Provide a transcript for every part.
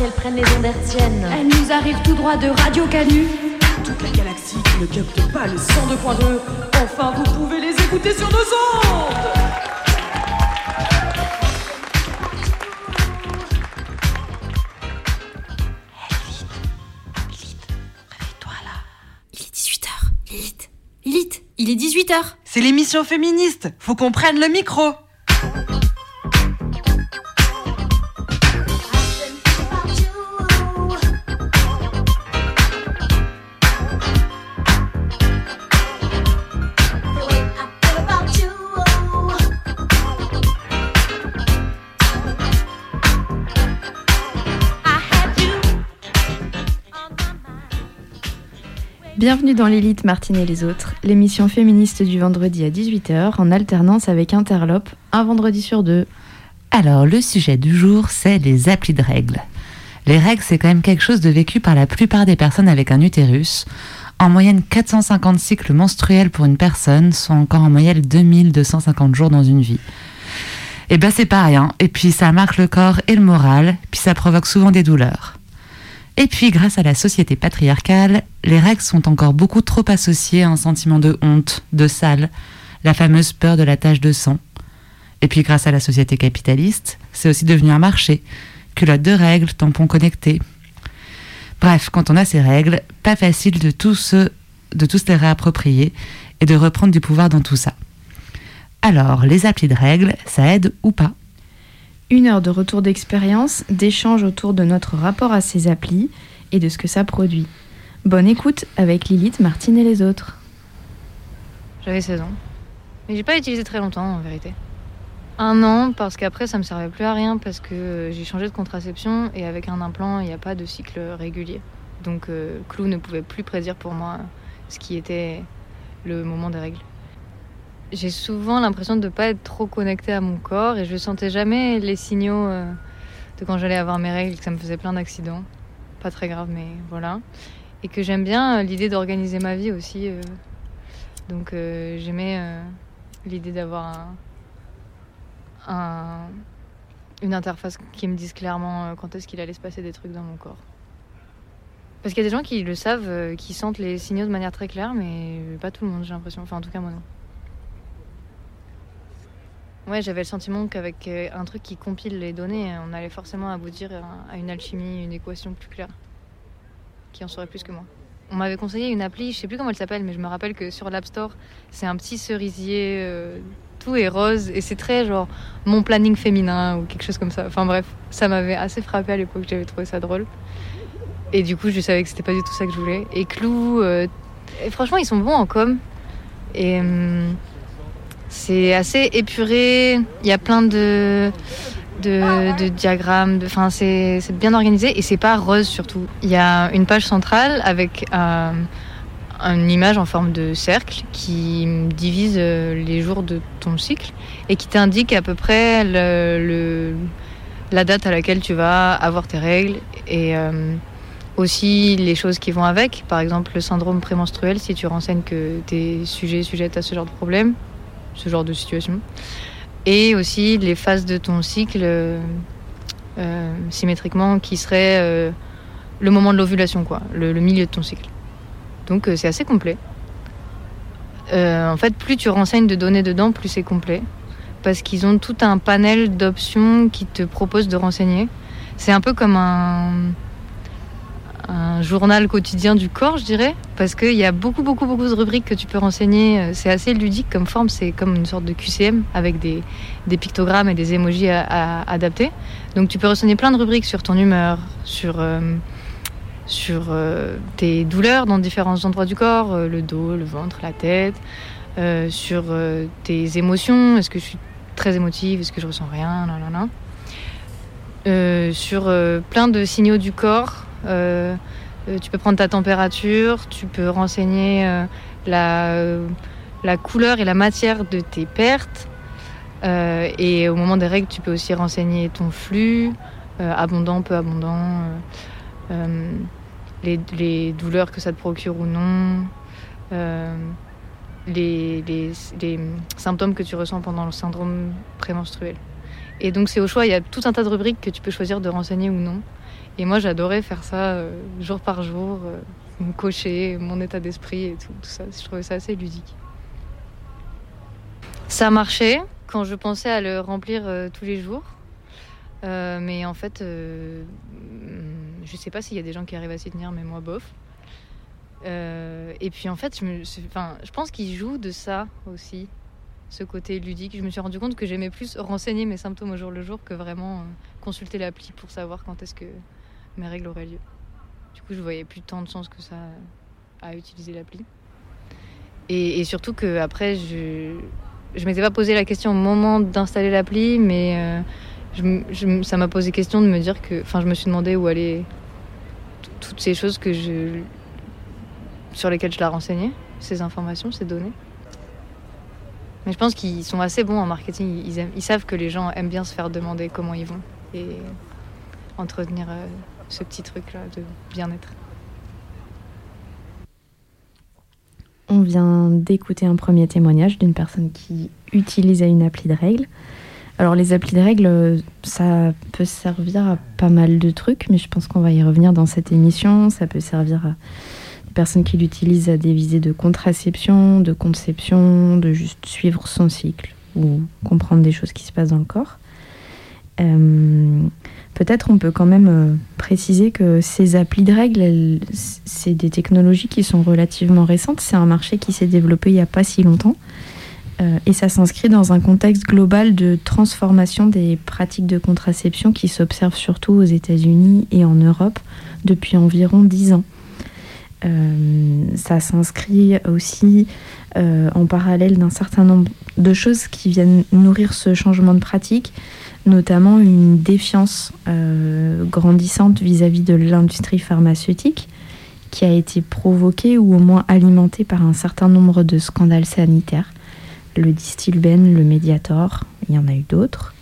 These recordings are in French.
Qu'elles prennent les ondes hertziennes. Elle nous arrive tout droit de Radio Canu. Toute la galaxie qui ne capte pas le 102.2, enfin vous pouvez les écouter sur nos ondes Il est 18h. Lilith. Lilith, il est 18h. C'est l'émission féministe. Faut qu'on prenne le micro. Bienvenue dans l'élite Martine et les autres, l'émission féministe du vendredi à 18h en alternance avec Interlope, un vendredi sur deux. Alors, le sujet du jour, c'est les applis de règles. Les règles, c'est quand même quelque chose de vécu par la plupart des personnes avec un utérus. En moyenne, 450 cycles menstruels pour une personne, soit encore en moyenne 2250 jours dans une vie. Et ben, c'est pas rien. Et puis, ça marque le corps et le moral, puis ça provoque souvent des douleurs. Et puis, grâce à la société patriarcale, les règles sont encore beaucoup trop associées à un sentiment de honte, de sale, la fameuse peur de la tache de sang. Et puis, grâce à la société capitaliste, c'est aussi devenu un marché. Culottes de règles, tampons connectés. Bref, quand on a ces règles, pas facile de tous, de tous les réapproprier et de reprendre du pouvoir dans tout ça. Alors, les applis de règles, ça aide ou pas? Une heure de retour d'expérience, d'échange autour de notre rapport à ces applis et de ce que ça produit. Bonne écoute avec Lilith, Martine et les autres. J'avais 16 ans. Mais j'ai pas utilisé très longtemps en vérité. Un an parce qu'après ça me servait plus à rien parce que euh, j'ai changé de contraception et avec un implant il n'y a pas de cycle régulier. Donc euh, Clou ne pouvait plus prédire pour moi ce qui était le moment des règles. J'ai souvent l'impression de ne pas être trop connectée à mon corps et je sentais jamais les signaux euh, de quand j'allais avoir mes règles, que ça me faisait plein d'accidents. Pas très grave mais voilà. Et que j'aime bien euh, l'idée d'organiser ma vie aussi. euh. Donc j'aimais l'idée d'avoir un, un- une interface qui me dise clairement quand est-ce qu'il allait se passer des trucs dans mon corps. Parce qu'il y a des gens qui le savent, qui sentent les signaux de manière très claire, mais pas tout le monde, j'ai l'impression. Enfin, en tout cas, moi non. Ouais, j'avais le sentiment qu'avec euh, un truc qui compile les données, on allait forcément aboutir à- une alchimie, une équation plus claire. Qui en saurait plus que moi. On m'avait conseillé une appli, je sais plus comment elle s'appelle, mais je me rappelle que sur l'App Store, c'est un petit cerisier, euh, tout est rose, et c'est très genre mon planning féminin ou quelque chose comme ça. Enfin bref, ça m'avait assez frappé à l'époque, j'avais trouvé ça drôle. Et du coup, je savais que c'était pas du tout ça que je voulais. Et Clou, euh, franchement, ils sont bons en com. Et hum, c'est assez épuré. Il y a plein de, de, diagrammes. c'est bien organisé et c'est pas rose surtout. Il y a une page centrale avec euh, une image en forme de cercle qui divise euh, les jours de ton cycle et qui t'indique à peu près la date à laquelle tu vas avoir tes règles et euh, aussi les choses qui vont avec. Par exemple, le syndrome prémenstruel, si tu renseignes que tu es sujet, sujette à ce genre de problème, ce genre de situation. Et aussi les phases de ton cycle euh, euh, symétriquement qui serait euh, le moment de l'ovulation, quoi, le, milieu de ton cycle. Donc c'est assez complet. En fait, plus tu renseignes de données dedans, plus c'est complet. Parce qu'ils ont tout un panel d'options qui te proposent de renseigner. C'est un peu comme un, un journal quotidien du corps, je dirais. Parce qu'il y a beaucoup, beaucoup, beaucoup de rubriques que tu peux renseigner. Euh, C'est assez ludique comme forme. C'est comme une sorte de QCM avec des, des pictogrammes et des emojis à, adapter. Donc tu peux renseigner plein de rubriques sur ton humeur, sur, euh, sur euh, tes douleurs dans différents endroits du corps, le dos, le ventre, la tête, sur tes émotions. Est-ce que je suis très émotive? Est-ce que je ressens rien? Nan, nan, nan. sur plein de signaux du corps. Tu peux prendre ta température, tu peux renseigner la, la couleur et la matière de tes pertes. et au moment des règles, tu peux aussi renseigner ton flux, abondant, peu abondant, les, les, douleurs que ça te procure ou non, les, les, symptômes que tu ressens pendant le syndrome prémenstruel. Et donc c'est au choix, il y a tout un tas de rubriques que tu peux choisir de renseigner ou non. Et moi j'adorais faire ça euh, jour par jour, euh, cocher mon état d'esprit et tout, ça. Je trouvais ça assez ludique. Ça marchait quand je pensais à le remplir euh, tous les jours. mais en fait, je sais pas s'il y a des gens qui arrivent à s'y tenir, mais moi bof. Et puis en fait, je, me, pense qu'il joue de ça aussi, ce côté ludique. Je me suis rendu compte que j'aimais plus renseigner mes symptômes au jour le jour que vraiment consulter l'appli pour savoir quand est-ce que mes règles auraient lieu. Du coup, je voyais plus tant de chance que ça à utiliser l'appli. Et, surtout que après, je je m'étais pas posé la question au moment d'installer l'appli, mais euh, ça m'a posé question de me dire que, enfin, je me suis demandé où allaient toutes ces choses que sur lesquels je la renseignais, ces informations, ces données. Mais je pense qu'ils sont assez bons en marketing. Ils, savent que les gens aiment bien se faire demander comment ils vont et entretenir euh, ce petit truc-là de bien-être. On vient d'écouter un premier témoignage d'une personne qui utilisait une appli de règles. Alors les applis de règles, ça peut servir à pas mal de trucs, mais je pense qu'on va y revenir dans cette émission. Ça peut servir à personnes qui l'utilisent à des visées de contraception, de conception, de juste suivre son cycle ou comprendre des choses qui se passent dans le corps. Euh, peut-être on peut quand même euh, préciser que ces applis de règles, c'est des technologies qui sont relativement récentes. C'est un marché qui s'est développé il n'y a pas si longtemps. Euh, et ça s'inscrit dans un contexte global de transformation des pratiques de contraception qui s'observent surtout aux États-Unis et en Europe depuis environ 10 ans. Ça s'inscrit aussi en parallèle d'un certain nombre de choses qui viennent nourrir ce changement de pratique, notamment une défiance euh, grandissante vis-à-vis de l'industrie pharmaceutique qui a été provoquée ou au moins alimentée par un certain nombre de scandales sanitaires. Le Distilben, le Mediator, il y en a eu d'autres.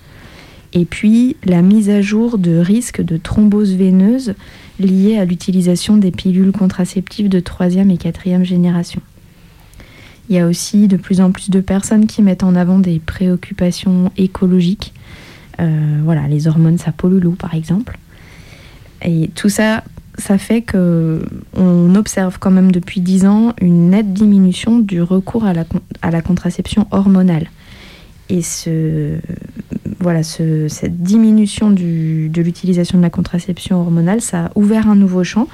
Et puis la mise à jour de risques de thrombose veineuse liées à l'utilisation des pilules contraceptives de troisième et quatrième génération. Il y a aussi de plus en plus de personnes qui mettent en avant des préoccupations écologiques. Euh, voilà, les hormones, ça pollue l'eau, par exemple. Et tout ça, ça fait que on observe quand même depuis 10 ans une nette diminution du recours à la, contraception hormonale. Et ce, voilà, cette diminution de l'utilisation de la contraception hormonale, ça a ouvert un nouveau champ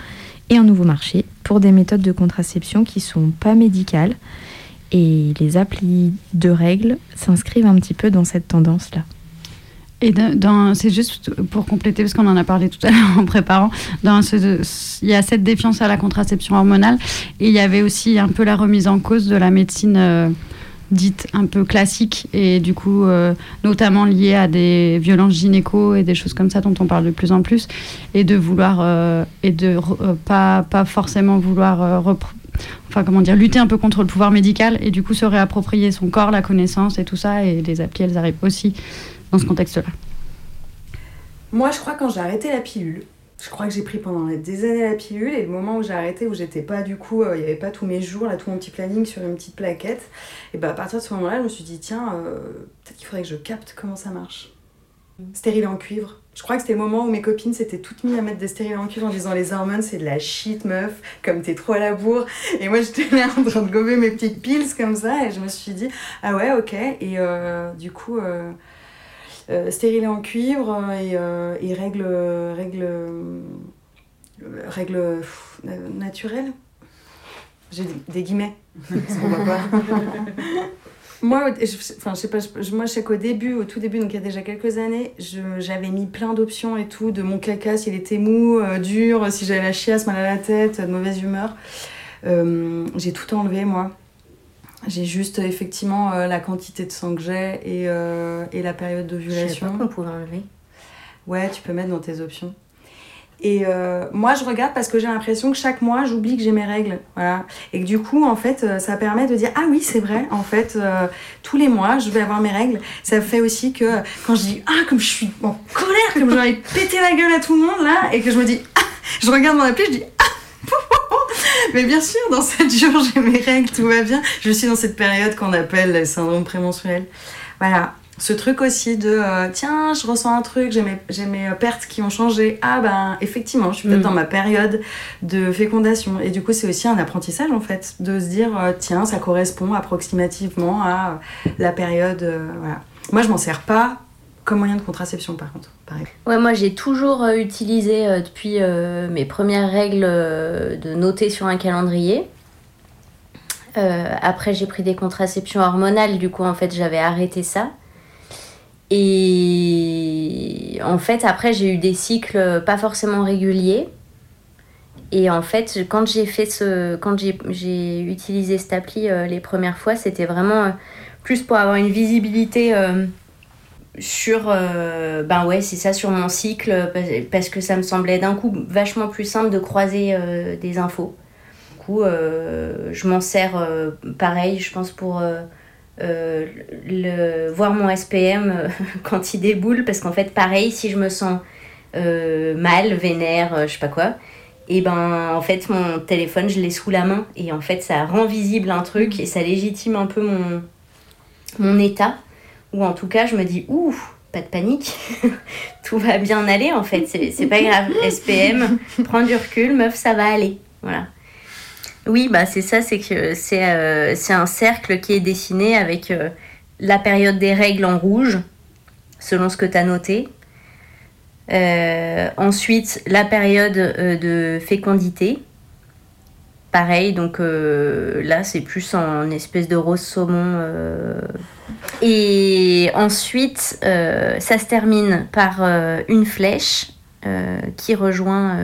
et un nouveau marché pour des méthodes de contraception qui sont pas médicales. Et les applis de règles s'inscrivent un petit peu dans cette tendance-là. Et c'est juste pour compléter, parce qu'on en a parlé tout à l'heure en préparant, il y a cette défiance à la contraception hormonale et il y avait aussi un peu la remise en cause de la médecine. Euh, dite un peu classique et du coup euh, notamment liée à des violences gynéco et des choses comme ça dont on parle de plus en plus et de vouloir euh, et de pas pas forcément vouloir enfin comment dire lutter un peu contre le pouvoir médical et du coup se réapproprier son corps la connaissance et tout ça et les applis elles arrivent aussi dans ce contexte là moi je crois quand j'ai arrêté la pilule je crois que j'ai pris pendant des années la pilule et le moment où j'ai arrêté, où j'étais pas du coup, euh, il n'y avait pas tous mes jours, là, tout mon petit planning sur une petite plaquette, et bah à partir de ce moment-là, je me suis dit, tiens, euh, peut-être qu'il faudrait que je capte comment ça marche. Stérile en cuivre. Je crois que c'était le moment où mes copines s'étaient toutes mises à mettre des stériles en cuivre en disant les hormones c'est de la shit meuf, comme t'es trop à la bourre. Et moi j'étais là en train de gober mes petites piles comme ça et je me suis dit ah ouais ok. Et euh, du coup stérilé en cuivre et, euh, et règles, naturelles. J'ai des, guillemets, parce qu'on voit pas. moi, je, enfin, je sais pas, moi, je qu'au début, au tout début, donc il y a déjà quelques années, j'avais mis plein d'options et tout, de mon caca, s'il était mou, euh, dur, si j'avais la chiasse, mal à la tête, de mauvaise humeur. j'ai tout enlevé, moi. J'ai juste effectivement euh, la quantité de sang que j'ai et, euh, et, la période d'ovulation. Je sais pas qu'on pouvait enlever. Ouais, tu peux mettre dans tes options. Et euh, moi, je regarde parce que j'ai l'impression que chaque mois, j'oublie que j'ai mes règles. Voilà. Et que du coup, en fait, euh, ça permet de dire Ah oui, c'est vrai, en fait, euh, tous les mois, je vais avoir mes règles. Ça fait aussi que quand je dis Ah, comme je suis en colère, comme j'aurais pété la gueule à tout le monde, là, et que je me dis Ah, je regarde mon appli, je dis Ah, mais bien sûr, dans 7 jours, j'ai mes règles, tout va bien. Je suis dans cette période qu'on appelle le syndrome prémenstruel. Voilà ce truc aussi de euh, tiens, je ressens un truc, j'ai mes, j'ai mes euh, pertes qui ont changé. Ah ben effectivement, je suis peut-être Mm. dans ma période de fécondation. Et du coup, c'est aussi un apprentissage en fait, de se dire euh, tiens, ça correspond approximativement à la période. euh, voilà. Moi, je m'en sers pas comme moyen de contraception par contre. Pareil. Ouais, moi j'ai toujours euh, utilisé euh, depuis euh, mes premières règles de noter sur un calendrier. Après j'ai pris des contraceptions hormonales, du coup en fait j'avais arrêté ça. Et en fait après j'ai eu des cycles pas forcément réguliers. Et en fait quand j'ai fait ce, quand j'ai, utilisé cette appli les premières fois, c'était vraiment plus pour avoir une visibilité. Sur euh, ben ouais c'est ça sur mon cycle parce- que ça me semblait d'un coup vachement plus simple de croiser euh, des infos. Du coup euh, je m'en sers pareil je pense pour le, voir mon SPM quand il déboule parce qu'en fait pareil si je me sens mal vénère je sais pas quoi et ben en fait mon téléphone je l'ai sous la main. Et en fait ça rend visible un truc et ça légitime un peu mon mon état ou en tout cas je me dis ouh pas de panique. Tout va bien aller en fait. C'est pas grave. SPM prends du recul. Meuf ça va aller. Voilà. Oui bah c'est ça. C'est que c'est euh, un cercle qui est dessiné avec euh, la période des règles en rouge selon ce que tu as noté. Euh, ensuite la période de fécondité pareil donc euh, là c'est plus en espèce de rose saumon euh, et ensuite, euh, ça se termine par une flèche qui rejoint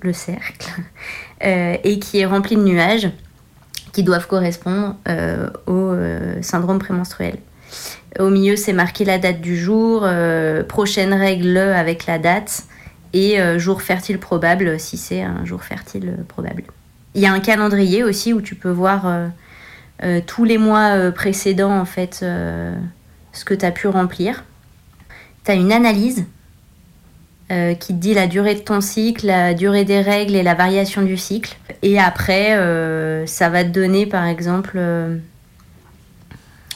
le cercle et qui est remplie de nuages qui doivent correspondre au syndrome prémenstruel. Au milieu, c'est marqué la date du jour, prochaine règle avec la date et jour fertile probable si c'est un jour fertile probable. Il y a un calendrier aussi où tu peux voir euh, euh, tous les mois euh, précédents en fait ce que tu as pu remplir. Tu as une analyse qui te dit la durée de ton cycle, la durée des règles et la variation du cycle. Et après, ça va te donner par exemple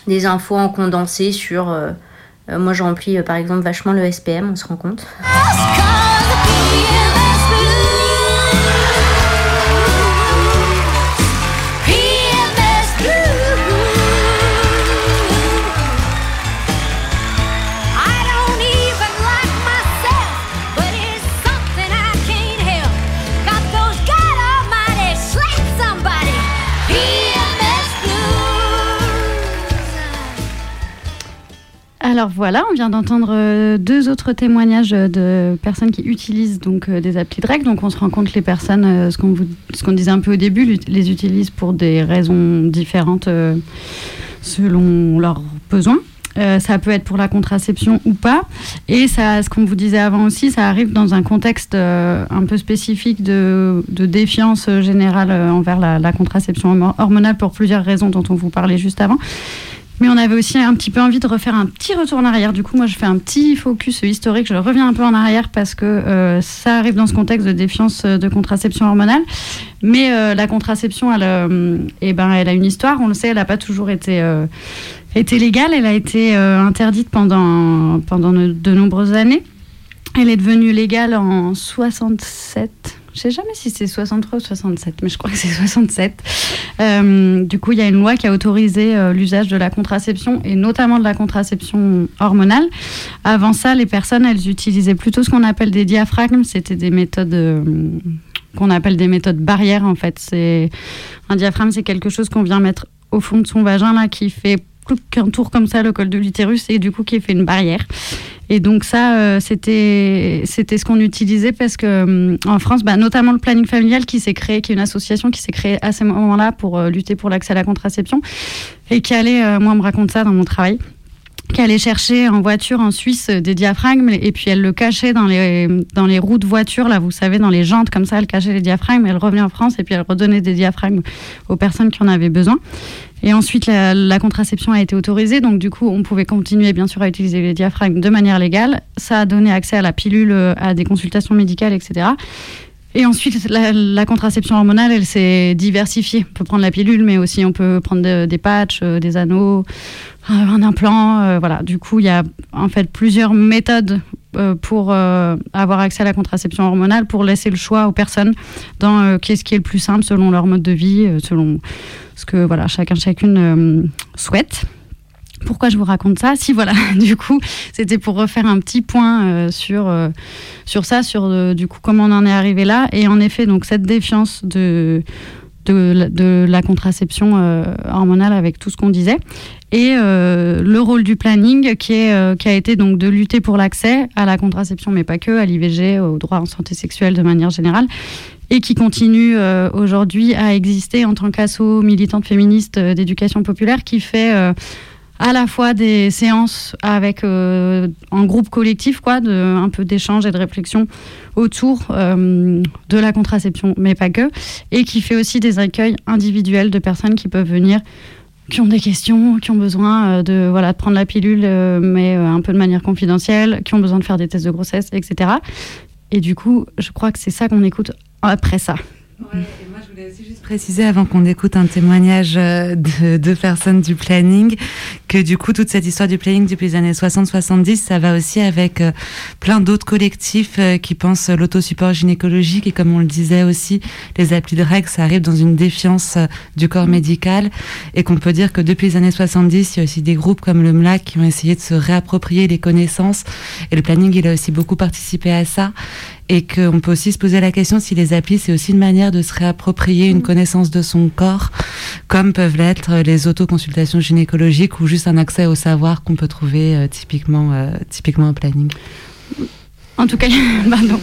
des infos en condensé sur... moi, je remplis par exemple vachement le SPM, on se rend compte. Alors voilà, on vient d'entendre euh, deux autres témoignages euh, de personnes qui utilisent donc euh, des applis de règles. Donc on se rend compte que les personnes, ce qu'on disait un peu au début, les utilisent pour des raisons différentes selon leurs besoins. Ça peut être pour la contraception ou pas. Et ça, ce qu'on vous disait avant aussi, ça arrive dans un contexte un peu spécifique de, défiance générale envers la, contraception hormo- hormonale pour plusieurs raisons dont on vous parlait juste avant. Mais on avait aussi un petit peu envie de refaire un petit retour en arrière. Du coup, moi, je fais un petit focus historique. Je reviens un peu en arrière parce que euh, ça arrive dans ce contexte de défiance euh, de contraception hormonale. Mais euh, la contraception, elle, eh ben, elle a une histoire. On le sait, elle n'a pas toujours été, été légale. Elle a été interdite pendant, pendant de nombreuses années. Elle est devenue légale en 67. Je sais jamais si c'est 63 ou 67, mais je crois que c'est 67. Euh, du coup, il y a une loi qui a autorisé euh, l'usage de la contraception et notamment de la contraception hormonale. Avant ça, les personnes, elles utilisaient plutôt ce qu'on appelle des diaphragmes. C'était des méthodes euh, qu'on appelle des méthodes barrières en fait. C'est un diaphragme, c'est quelque chose qu'on vient mettre au fond de son vagin là qui fait qu'un tour comme ça le col de l'utérus et du coup qui fait une barrière. Et donc ça, euh, c'était ce qu'on utilisait parce que euh, en France, bah, notamment le planning familial qui s'est créé, qui est une association qui s'est créée à ce moment-là pour euh, lutter pour l'accès à la contraception et qui allait, euh, moi, on me raconte ça dans mon travail. qui allait chercher en voiture en Suisse des diaphragmes et puis elle le cachait dans les, dans les roues de voiture, là, vous savez, dans les jantes, comme ça, elle cachait les diaphragmes, elle revenait en France et puis elle redonnait des diaphragmes aux personnes qui en avaient besoin. Et ensuite, la, contraception a été autorisée, donc du coup, on pouvait continuer bien sûr à utiliser les diaphragmes de manière légale. Ça a donné accès à la pilule, à des consultations médicales, etc. Et ensuite, la, contraception hormonale, elle s'est diversifiée. On peut prendre la pilule, mais aussi on peut prendre des patchs, euh, des anneaux, euh, un implant. Euh, voilà. Du coup, il y a en fait plusieurs méthodes pour avoir accès à la contraception hormonale, pour laisser le choix aux personnes dans qu'est-ce qui est le plus simple selon leur mode de vie, selon ce que voilà chacun chacune souhaite. Pourquoi je vous raconte ça Si voilà, du coup, c'était pour refaire un petit point euh, sur, euh, sur ça, sur euh, du coup comment on en est arrivé là. Et en effet, donc cette défiance de, de, la contraception hormonale avec tout ce qu'on disait. Et le rôle du planning qui, est, qui a été donc de lutter pour l'accès à la contraception, mais pas que, à l'IVG, au droit en santé sexuelle de manière générale et qui continue aujourd'hui à exister en tant qu'asso militante féministe d'éducation populaire qui fait à la fois des séances avec euh, en groupe collectif quoi un peu d'échange et de réflexion autour euh, de la contraception mais pas que et qui fait aussi des accueils individuels de personnes qui peuvent venir qui ont des questions, qui ont besoin euh, de voilà de prendre la pilule mais un peu de manière confidentielle, qui ont besoin de faire des tests de grossesse, etc. Et du coup, je crois que c'est ça qu'on écoute après ça. Moi, je voulais aussi juste préciser, avant qu'on écoute un témoignage euh, de deux personnes du planning, que du coup, toute cette histoire du planning depuis les années 60-70, ça va aussi avec euh, plein d'autres collectifs euh, qui pensent l'autosupport gynécologique. Et comme on le disait aussi, les applis de règles, ça arrive dans une défiance du corps médical. Et qu'on peut dire que depuis les années 70, il y a aussi des groupes comme le MLAC qui ont essayé de se réapproprier les connaissances. Et le planning, il a aussi beaucoup participé à ça et qu'on peut aussi se poser la question si les applis, c'est aussi une manière de se réapproprier une mm. connaissance de son corps, comme peuvent l'être les autoconsultations gynécologiques ou juste un accès au savoir qu'on peut trouver euh, typiquement, euh, typiquement au planning. En tout cas, pardon.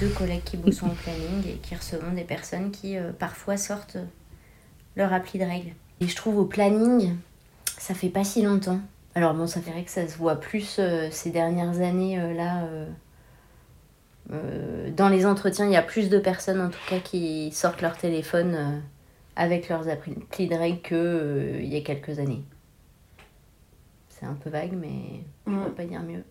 Deux collègues qui bossent en planning et qui recevons des personnes qui euh, parfois sortent leur appli de règles. Et je trouve au planning, ça fait pas si longtemps. Alors bon, ça ferait que ça se voit plus ces dernières années là euh, dans les entretiens, il y a plus de personnes en tout cas qui sortent leur téléphone euh, avec leurs applis de règles qu'il euh, y a quelques années. C'est un peu vague, mais je ne peux pas dire mieux.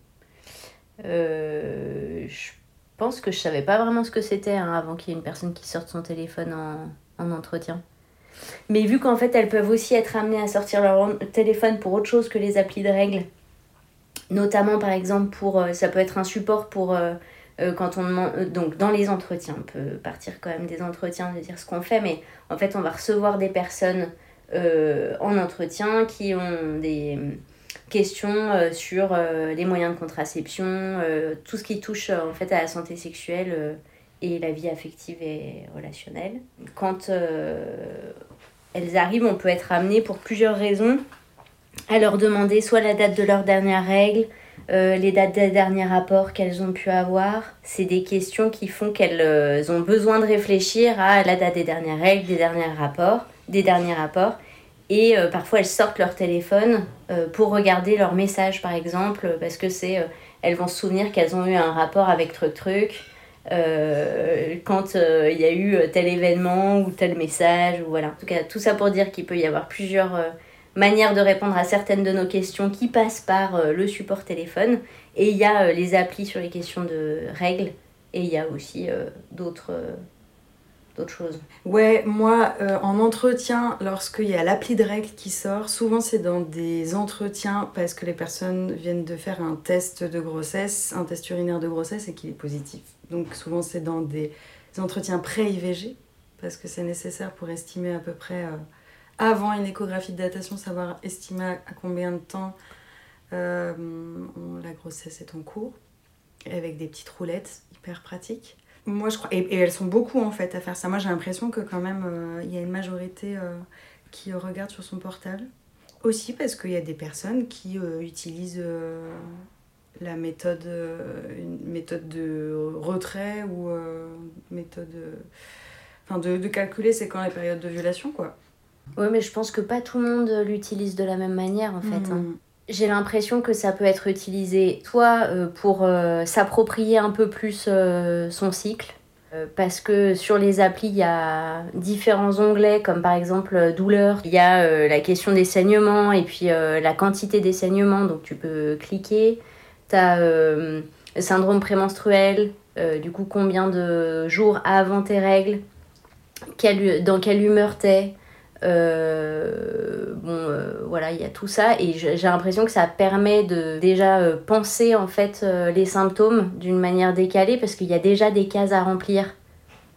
je pense que je savais pas vraiment ce que c'était hein, avant qu'il y ait une personne qui sorte son téléphone en, en entretien. Mais vu qu'en fait, elles peuvent aussi être amenées à sortir leur téléphone pour autre chose que les applis de règles, notamment par exemple pour, ça peut être un support pour euh, quand on demande, euh, donc dans les entretiens, on peut partir quand même des entretiens, de dire ce qu'on fait, mais en fait on va recevoir des personnes euh, en entretien qui ont des questions sur les moyens de contraception, tout ce qui touche en fait à la santé sexuelle et la vie affective et relationnelle. Quand elles arrivent, on peut être amené pour plusieurs raisons à leur demander soit la date de leur dernière règle, euh, les dates des derniers rapports qu'elles ont pu avoir. C'est des questions qui font qu'elles euh, ont besoin de réfléchir à la date des dernières règles, des derniers rapports, des derniers rapports. Et euh, parfois elles sortent leur téléphone pour regarder leurs messages par exemple, parce que c'est elles vont se souvenir qu'elles ont eu un rapport avec truc truc. quand il y a eu tel événement ou tel message, ou voilà. En tout cas, tout ça pour dire qu'il peut y avoir plusieurs manière de répondre à certaines de nos questions qui passent par euh, le support téléphone. Et il y a euh, les applis sur les questions de règles. Et il y a aussi euh, d'autres choses. Ouais, moi, en entretien, lorsqu'il y a l'appli de règles qui sort, souvent c'est dans des entretiens parce que les personnes viennent de faire un test de grossesse, un test urinaire de grossesse et qu'il est positif. Donc souvent c'est dans des entretiens pré-IVG parce que c'est nécessaire pour estimer à peu près avant une échographie de datation, savoir estimer à combien de temps euh, la grossesse est en cours, avec des petites roulettes hyper pratiques. Moi, je crois, et, elles sont beaucoup en fait à faire ça. Moi, j'ai l'impression que quand même, euh, il y a une majorité euh, qui regarde sur son portable. Aussi parce qu'il y a des personnes qui utilisent la méthode, méthode de retrait ou méthode, enfin de, de calculer c'est quand les périodes de violation quoi. Oui, mais je pense que pas tout le monde l'utilise de la même manière en fait. Hein. j'ai l'impression que ça peut être utilisé soit pour s'approprier un peu plus son cycle, parce que sur les applis, il y a différents onglets, comme par exemple douleur. Il y a la question des saignements et puis la quantité des saignements, donc tu peux cliquer. Tu as syndrome prémenstruel, du coup combien de jours avant tes règles, dans quelle humeur t'es? Euh, bon, euh, voilà, il y a tout ça et j'ai l'impression que ça permet de déjà euh, penser en fait les symptômes d'une manière décalée parce qu'il y a déjà des cases à remplir.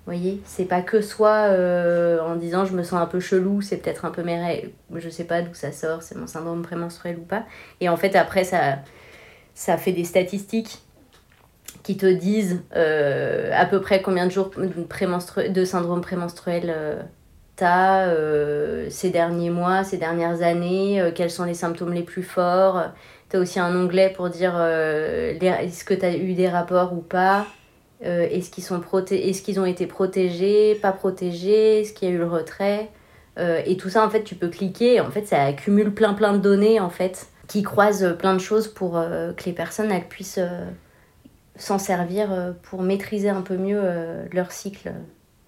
Vous voyez, c'est pas que soit en disant je me sens un peu chelou, c'est peut-être un peu mes règles, je sais pas d'où ça sort, c'est mon syndrome prémenstruel ou pas. Et en fait, après, ça, ça fait des statistiques qui te disent à peu près combien de jours de, de syndrome prémenstruel euh, ces derniers mois, ces dernières années, euh, quels sont les symptômes les plus forts? Tu as aussi un onglet pour dire euh, est-ce que tu as eu des rapports ou pas, est-ce qu'ils sont est qu'ils ont été protégés, pas protégés, est-ce qu'il y a eu le retrait? et tout ça, en fait, tu peux cliquer. En fait, ça accumule plein plein de données, en fait, qui croisent plein de choses pour que les personnes puissent s'en servir pour maîtriser un peu mieux leur cycle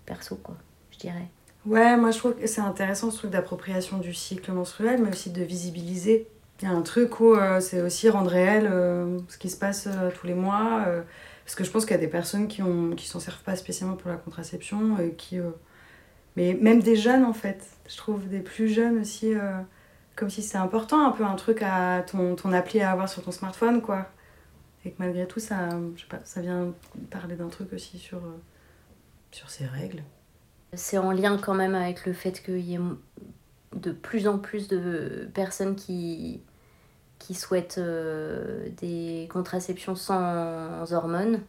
perso, quoi, je dirais. Ouais, moi je trouve que c'est intéressant ce truc d'appropriation du cycle menstruel, mais aussi de visibiliser. Il y a un truc où euh, c'est aussi rendre réel euh, ce qui se passe euh, tous les mois. parce que je pense qu'il y a des personnes qui ne qui s'en servent pas spécialement pour la contraception. Qui, mais même des jeunes en fait. Je trouve des plus jeunes aussi, comme si c'est important, un peu un truc à ton, ton appli à avoir sur ton smartphone, quoi. Et que malgré tout, ça, je sais pas, ça vient parler d'un truc aussi sur, sur ces règles. C'est en lien quand même avec le fait qu'il y ait de plus en plus de personnes qui, qui souhaitent euh, des contraceptions sans hormones.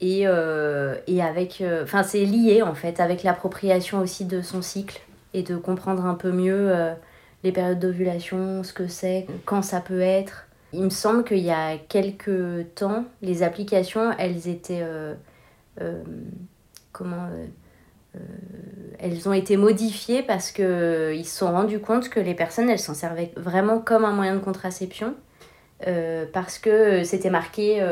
Et, euh, et avec. Euh, enfin, c'est lié en fait avec l'appropriation aussi de son cycle et de comprendre un peu mieux les périodes d'ovulation, ce que c'est, quand ça peut être. Il me semble qu'il y a quelques temps, les applications, elles étaient comment euh, euh, elles ont été modifiées parce qu'ils euh, se sont rendus compte que les personnes, elles s'en servaient vraiment comme un moyen de contraception. parce que c'était marqué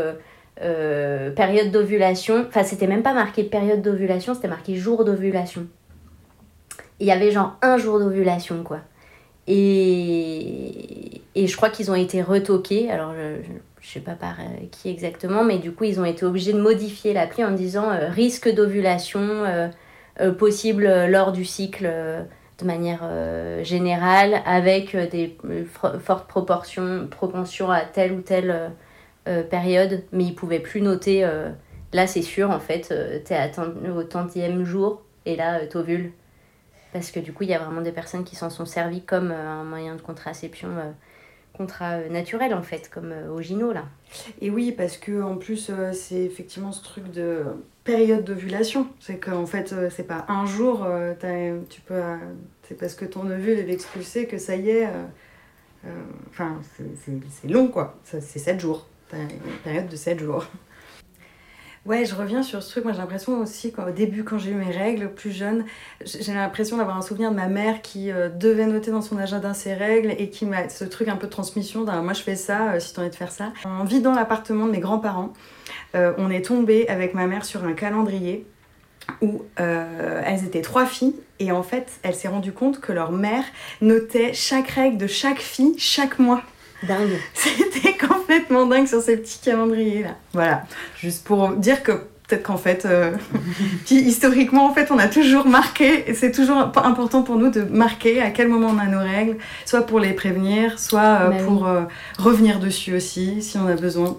période d'ovulation. Enfin, c'était même pas marqué période d'ovulation, c'était marqué jour d'ovulation. Il y avait genre un jour d'ovulation, quoi. Et, et je crois qu'ils ont été retoqués. Alors, je sais pas par euh, qui exactement, mais du coup, ils ont été obligés de modifier l'appli en disant euh, risque d'ovulation euh, possible lors du cycle de manière générale, avec des fortes proportions, propensions à telle ou telle période, mais ils pouvaient plus noter. là, c'est sûr, en fait, tu es au tantième jour et là, t'ovules. Parce que du coup, il y a vraiment des personnes qui s'en sont servies comme un moyen de contraception contrat euh, naturel en fait, comme euh, au Gino là. Et oui, parce que en plus euh, c'est effectivement ce truc de période d'ovulation. C'est qu'en fait c'est pas un jour, tu peux, c'est parce que ton ovule est expulsé que ça y est. Enfin, c'est long quoi. C'est 7 jours. T'as une période de 7 jours. Ouais, je reviens sur ce truc. Moi, j'ai l'impression aussi qu'au début, quand j'ai eu mes règles, plus jeune, j'ai l'impression d'avoir un souvenir de ma mère qui euh, devait noter dans son agenda ses règles et qui m'a ce truc un peu de transmission d'un moi je fais ça, euh, si t'as envie de faire ça. En vidant l'appartement de mes grands-parents, euh, on est tombé avec ma mère sur un calendrier où elles étaient trois filles et en fait, elle s'est rendue compte que leur mère notait chaque règle de chaque fille chaque mois. Dingue. C'était complètement dingue sur ces petits calendriers là. Voilà, juste pour dire que peut-être qu'en fait, euh, puis historiquement, en fait, on a toujours marqué, et c'est toujours important pour nous de marquer à quel moment on a nos règles, soit pour les prévenir, soit euh, bah pour euh, revenir dessus aussi, si on a besoin.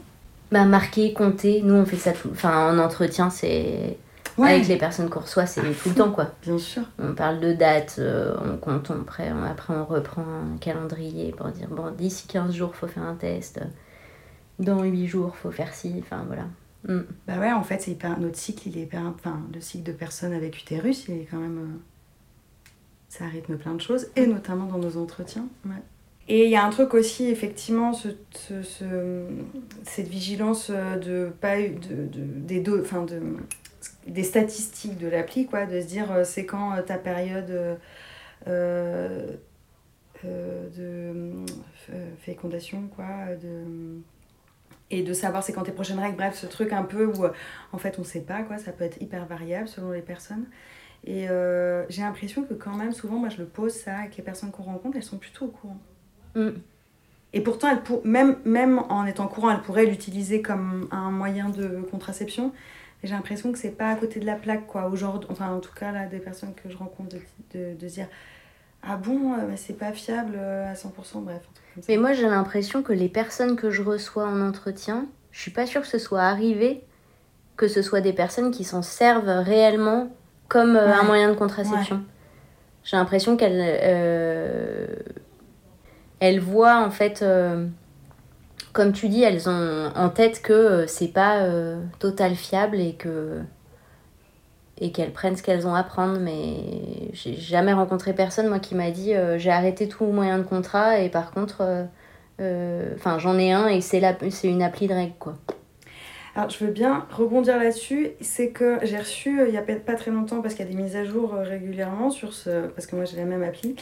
Bah, marquer, compter, nous on fait ça tout. Enfin, en entretien, c'est avec les personnes qu'on reçoit, c'est tout le temps, quoi. Bien sûr. On parle de date, euh, on compte, on, après, on, après on reprend un calendrier pour dire, bon, d'ici 15 jours, faut faire un test. Dans 8 jours, faut faire ci, enfin voilà. Mm. Bah ouais, en fait, c'est hyper, notre cycle, il est hyper, enfin, le cycle de personnes avec utérus, il est quand même, euh, ça rythme plein de choses, et notamment dans nos entretiens. Ouais. Et il y a un truc aussi, effectivement, ce, ce, cette vigilance de pas de, de, des deux, enfin de des statistiques de l'appli, quoi, de se dire euh, c'est quand euh, ta période. Euh, de fécondation, quoi. De, et de savoir c'est quand tes prochaines règles. Bref, ce truc un peu où en fait on sait pas, quoi. Ça peut être hyper variable selon les personnes. Et j'ai l'impression que quand même, souvent, moi je le pose ça avec les personnes qu'on rencontre, elles sont plutôt au courant. Mm. Et pourtant, elle pour... même, même en étant au courant, elle pourrait l'utiliser comme un moyen de contraception. J'ai l'impression que c'est pas à côté de la plaque, quoi. Aujourd'hui, enfin, en tout cas, là, des personnes que je rencontre, de, de, de dire Ah bon, euh, c'est pas fiable euh, à 100%, bref. Mais moi, j'ai l'impression que les personnes que je reçois en entretien, je suis pas sûre que ce soit arrivé que ce soit des personnes qui s'en servent réellement comme euh, un moyen de contraception. J'ai l'impression qu'elles elles voient en fait, euh, comme tu dis, elles ont en tête que euh, c'est pas euh, total fiable et que et qu'elles prennent ce qu'elles ont à prendre. Mais j'ai jamais rencontré personne moi qui m'a dit j'ai arrêté tout moyen de contrat et par contre, enfin j'en ai un et c'est c'est une appli de règle quoi. Alors, je veux bien rebondir là-dessus. C'est que j'ai reçu, il n'y a pas très longtemps, parce qu'il y a des mises à jour régulièrement sur ce. Parce que moi, j'ai la même appli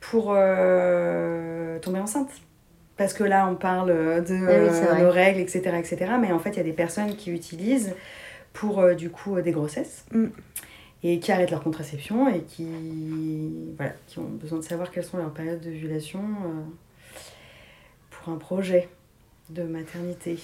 pour euh, tomber enceinte. Parce que là, on parle de ah nos règles, etc., etc. Mais en fait, il y a des personnes qui utilisent pour, euh, du coup, des grossesses. Mm. Et qui arrêtent leur contraception et qui, voilà, qui ont besoin de savoir quelles sont leurs périodes d'ovulation euh, pour un projet de maternité.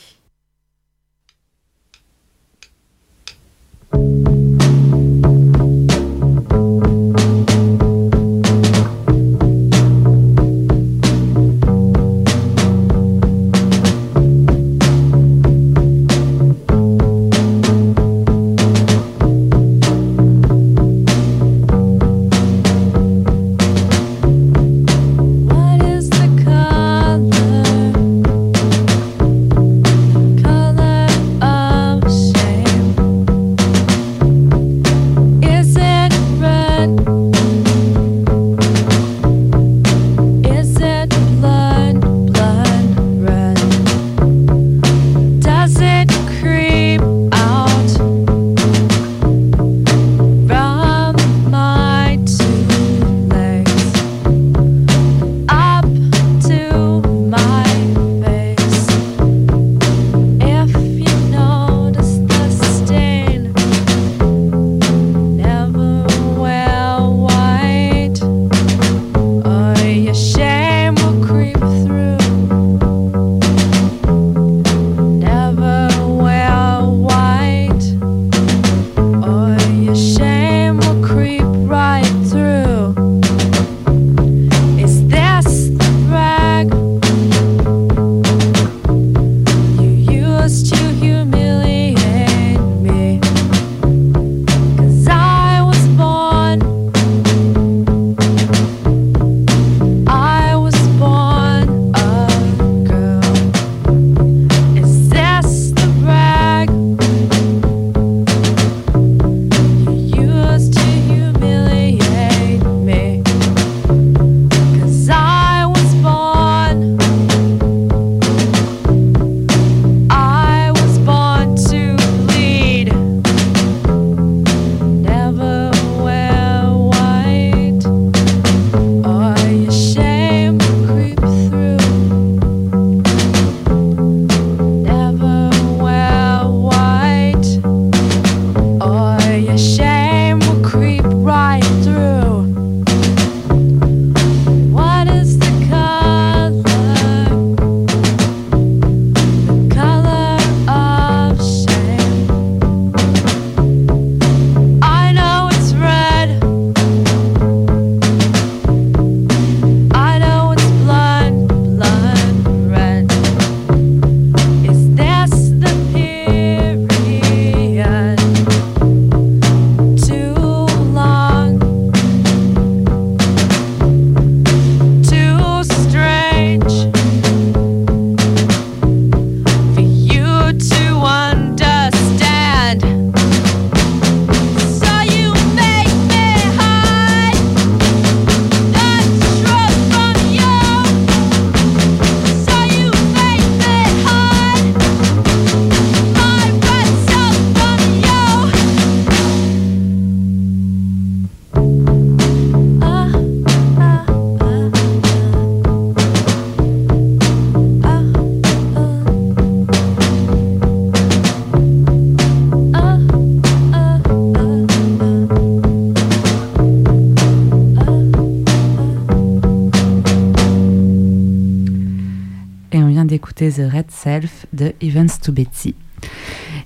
The Red Self de Evans to Betsy.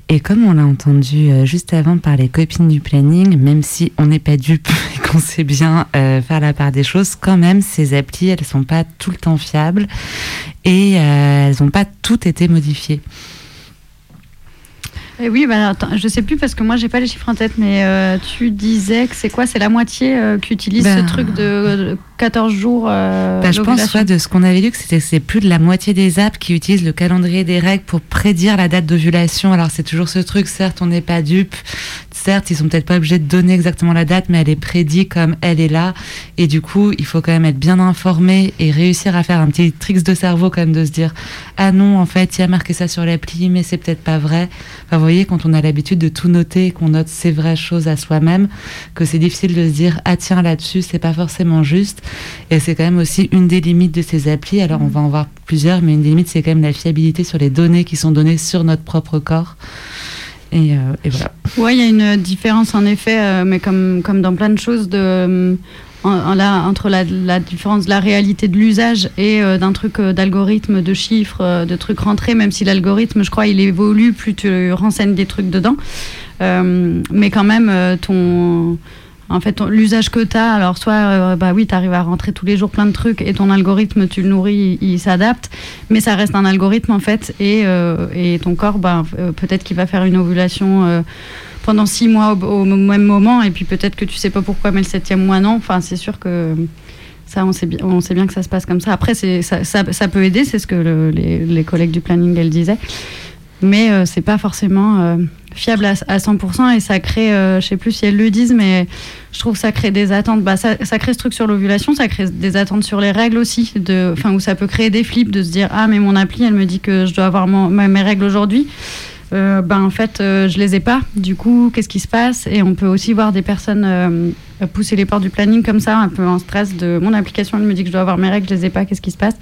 Et comme on l'a entendu euh, juste avant par les copines du planning, même si on n'est pas dupe et qu'on sait bien euh, faire la part des choses, quand même, ces applis, elles sont pas tout le temps fiables et euh, elles n'ont pas toutes été modifiées. Et oui, bah, attends, je sais plus parce que moi j'ai pas les chiffres en tête, mais euh, tu disais que c'est quoi? C'est la moitié euh, qui utilise Ben, ce truc de, de 14 jours. euh, Bah, je pense ouais, de ce qu'on avait lu que c'était c'est plus de la moitié des apps qui utilisent le calendrier des règles pour prédire la date d'ovulation. Alors c'est toujours ce truc, certes on n'est pas dupe, certes ils sont peut-être pas obligés de donner exactement la date, mais elle est prédite comme elle est là. Et du coup il faut quand même être bien informé et réussir à faire un petit tricks de cerveau quand même de se dire ah non en fait il y a marqué ça sur l'appli mais c'est peut-être pas vrai. Enfin, vous voyez quand on a l'habitude de tout noter, qu'on note ces vraies choses à soi-même, que c'est difficile de se dire ah tiens là-dessus c'est pas forcément juste. Et c'est quand même aussi une des limites de ces applis. Alors on va en voir plusieurs, mais une des limites c'est quand même la fiabilité sur les données qui sont données sur notre propre corps. Euh, et voilà. Ouais, il y a une différence en effet, euh, mais comme, comme dans plein de choses, de, euh, entre la, différence de la réalité de l'usage et d'un truc d'algorithme, de chiffres, de trucs rentrés, même si l'algorithme, je crois, il évolue, plus tu renseignes des trucs dedans. Mais quand même, ton. En fait, l'usage que tu as, alors soit, euh, bah oui, tu arrives à rentrer tous les jours plein de trucs et ton algorithme, tu le nourris, il, s'adapte, mais ça reste un algorithme en fait, et, euh, et ton corps, bah, euh, peut-être qu'il va faire une ovulation pendant six mois au, même moment, et puis peut-être que tu sais pas pourquoi, mais le septième mois non. Enfin, c'est sûr que ça, on sait, bien, on sait bien que ça se passe comme ça. Après, ça, ça, peut aider, c'est ce que le- les, les collègues du planning, elles disaient, mais c'est pas forcément fiable à, à 100%, et ça crée, euh, je sais plus si elles le disent, mais je trouve que ça crée des attentes. Bah, ça, crée ce truc sur l'ovulation, ça crée des attentes sur les règles aussi, de, où ça peut créer des flips, de se dire Ah, mais mon appli, elle me dit que je dois avoir mes règles aujourd'hui. Ben, en fait, euh, je les ai pas. Du coup, qu'est-ce qui se passe? Et on peut aussi voir des personnes euh, pousser les portes du planning comme ça, un peu en stress de mon application, elle me dit que je dois avoir mes règles, je les ai pas, qu'est-ce qui se passe?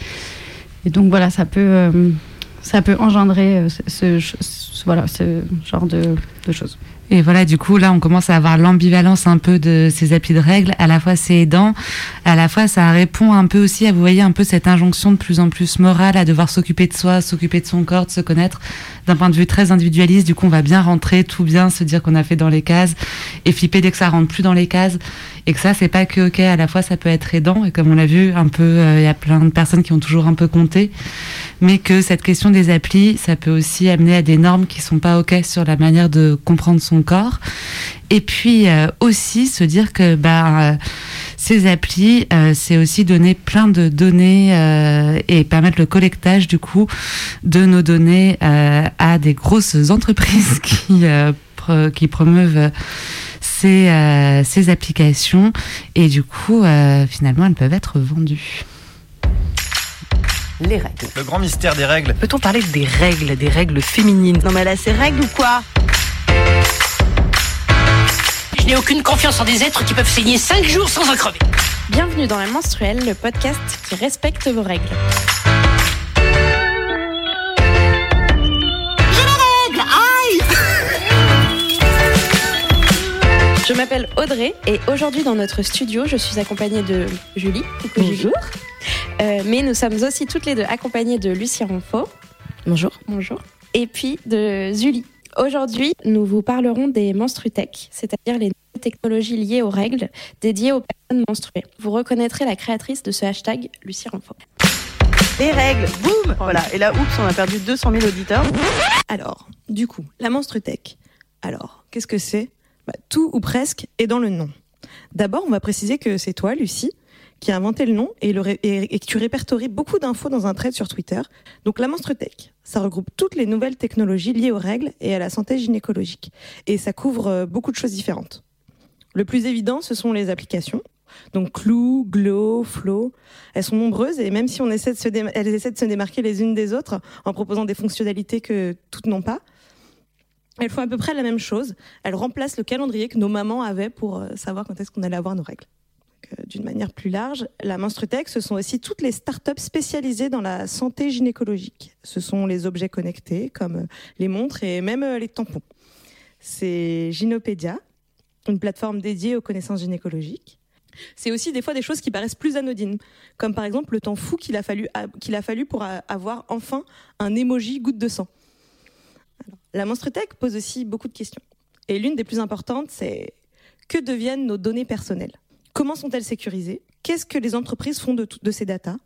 Et donc, voilà, ça peut, ça peut engendrer ce- voilà, ce genre de, de choses. Et voilà, du coup, là, on commence à avoir l'ambivalence un peu de ces applis de règles. À la fois, c'est aidant. À la fois, ça répond un peu aussi à, vous voyez, un peu cette injonction de plus en plus morale à devoir s'occuper de soi, s'occuper de son corps, de se connaître d'un point de vue très individualiste. Du coup, on va bien rentrer, tout bien, se dire qu'on a fait dans les cases et flipper dès que ça rentre plus dans les cases. Et que ça, c'est pas que OK. À la fois, ça peut être aidant. Et comme on l'a vu, un peu, euh, il y a plein de personnes qui ont toujours un peu compté. Mais que cette question des applis, ça peut aussi amener à des normes qui sont pas OK sur la manière de comprendre son corps. Et puis euh, aussi se dire que bah, euh, ces applis, euh, c'est aussi donner plein de données euh, et permettre le collectage du coup de nos données euh, à des grosses entreprises qui, euh, pro- qui promeuvent ces, euh, ces applications et du coup euh, finalement elles peuvent être vendues. Les règles. Le grand mystère des règles. Peut-on parler des règles, des règles féminines? Non mais là c'est règle ou quoi? Je n'ai aucune confiance en des êtres qui peuvent saigner 5 jours sans en crever. Bienvenue dans La Menstruelle, le podcast qui respecte vos règles. Je m'appelle Audrey et aujourd'hui dans notre studio, je suis accompagnée de Julie. Coucou Julie. Euh, mais nous sommes aussi toutes les deux accompagnées de Lucie Ronfaux. Bonjour. Bonjour. Et puis de Julie. Aujourd'hui, nous vous parlerons des menstrutech, c'est-à-dire les nouvelles technologies liées aux règles dédiées aux personnes menstruées. Vous reconnaîtrez la créatrice de ce hashtag, Lucie Ronfaux. Les règles, boum Voilà, et là, oups, on a perdu 200 000 auditeurs. Alors, du coup, la Menstrutech. Alors, qu'est-ce que c'est? Bah, Tout ou presque est dans le nom. D'abord, on va préciser que c'est toi, Lucie, qui a inventé le nom et, le et- beaucoup d'infos dans un thread sur Twitter. Donc, la Menstrutech, ça regroupe toutes les nouvelles technologies liées aux règles et à la santé gynécologique. Et ça couvre euh, beaucoup de choses différentes. Le plus évident, ce sont les applications. Donc Clou, Glow, Flow, elles sont nombreuses et même si on essaie de se elles essaient de se démarquer les unes des autres en proposant des fonctionnalités que toutes n'ont pas, elles font à peu près la même chose. Elles remplacent le calendrier que nos mamans avaient pour euh, savoir quand est-ce qu'on allait avoir nos règles. Euh, D'une manière plus large, la Menstrutech, ce sont aussi toutes les startups spécialisées dans la santé gynécologique. Ce sont les objets connectés comme euh, les montres et même euh, les tampons. C'est Gynopédia, une plateforme dédiée aux connaissances gynécologiques. C'est aussi des fois des choses qui paraissent plus anodines, comme par exemple le temps fou qu'il a fallu, qu'il a fallu pour avoir enfin un emoji goutte de sang. la Monstretech pose aussi beaucoup de questions. Et l'une des plus importantes, c'est que deviennent nos données personnelles? Comment sont-elles sécurisées? Qu'est-ce que les entreprises font de, ces datas?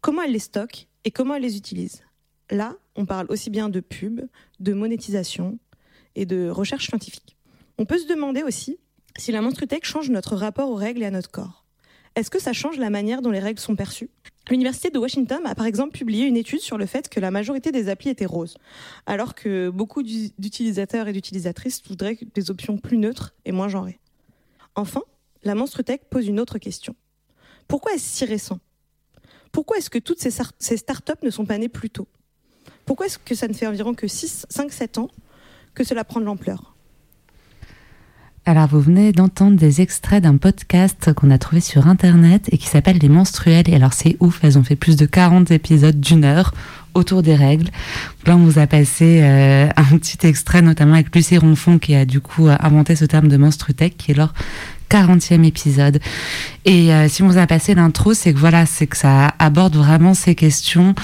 Comment elles les stockent et comment elles les utilisent? Là, on parle aussi bien de pub, de monétisation et de recherche scientifique. On peut se demander aussi si la menstrutech change notre rapport aux règles et à notre corps. Est-ce que ça change la manière dont les règles sont perçues? L'Université de Washington a par exemple publié une étude sur le fait que la majorité des applis étaient roses, alors que beaucoup d'utilisateurs et d'utilisatrices voudraient des options plus neutres et moins genrées. Enfin, la menstrutech pose une autre question. Pourquoi est-ce si récent? Pourquoi est-ce que toutes ces, startups ne sont pas nées plus tôt? Pourquoi est-ce que ça ne fait environ que 5-7 ans que cela prend de l'ampleur? Alors, vous venez d'entendre des extraits d'un podcast qu'on a trouvé sur Internet et qui s'appelle Les Menstruels. Et alors, c'est ouf, elles ont fait plus de 40 épisodes d'une heure autour des règles. Là, on vous a passé euh, un petit extrait, notamment avec Lucie Ronfon, qui a du coup inventé ce terme de menstrutech, qui est 40e épisode. Et euh, si on vous a passé l'intro, c'est que voilà, c'est que ça aborde vraiment ces questions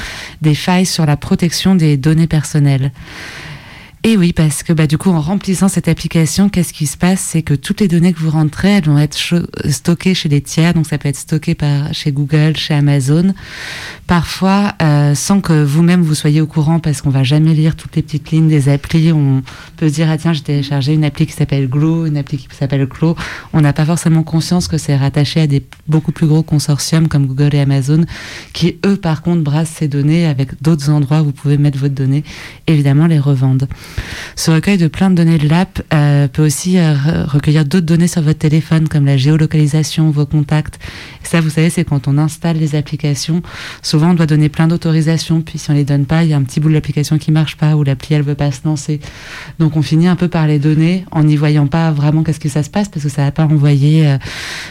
des failles sur la protection des données personnelles. Et oui, parce que bah, du coup, en remplissant cette application, qu'est-ce qui se passe? C'est que toutes les données que vous rentrez, elles vont être stockées chez des tiers. Donc, ça peut être stocké par, chez Google, chez Amazon. Parfois, euh, sans que vous-même vous soyez au courant, parce qu'on va jamais lire toutes les petites lignes des applis. On peut dire, ah tiens, j'ai téléchargé une appli qui s'appelle Glue, une appli qui s'appelle Clo. On n'a pas forcément conscience que c'est rattaché à des beaucoup plus gros consortiums comme Google et Amazon, qui eux, par contre, brassent ces données avec d'autres endroits où vous pouvez mettre votre donnée. Évidemment, les revendent. Ce recueil de plein de données de l'app euh, peut aussi euh, recueillir d'autres données sur votre téléphone, comme la géolocalisation, vos contacts. ça, vous savez, c'est quand on installe les applications, souvent on doit donner plein d'autorisations, puis si on les donne pas, il y a un petit bout de l'application qui marche pas, ou l'appli elle veut pas se lancer. Donc on finit un peu par les donner en n'y voyant pas vraiment qu'est-ce que ça se passe, parce que ça va pas envoyer euh,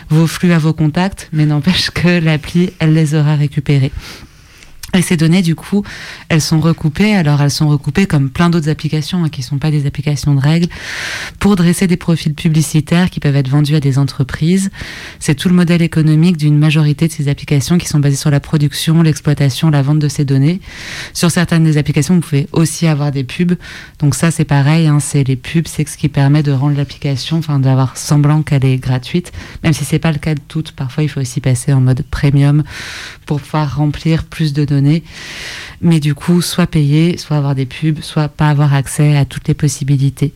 vos flux à vos contacts, mais n'empêche que l'appli, elle les aura récupérés. Et ces données, du coup, elles sont recoupées. Alors, elles sont recoupées comme plein d'autres applications hein, qui ne sont pas des applications de règles pour dresser des profils publicitaires qui peuvent être vendus à des entreprises. C'est tout le modèle économique d'une majorité de ces applications qui sont basées sur la production, l'exploitation, la vente de ces données. Sur certaines des applications, vous pouvez aussi avoir des pubs. Donc ça, c'est pareil. Hein, c'est les pubs, c'est ce qui permet de rendre l'application, enfin, d'avoir semblant qu'elle est gratuite, même si c'est pas le cas de toutes. Parfois, il faut aussi passer en mode premium pour pouvoir remplir plus de données. Mais du coup, soit payer, soit avoir des pubs, soit pas avoir accès à toutes les possibilités.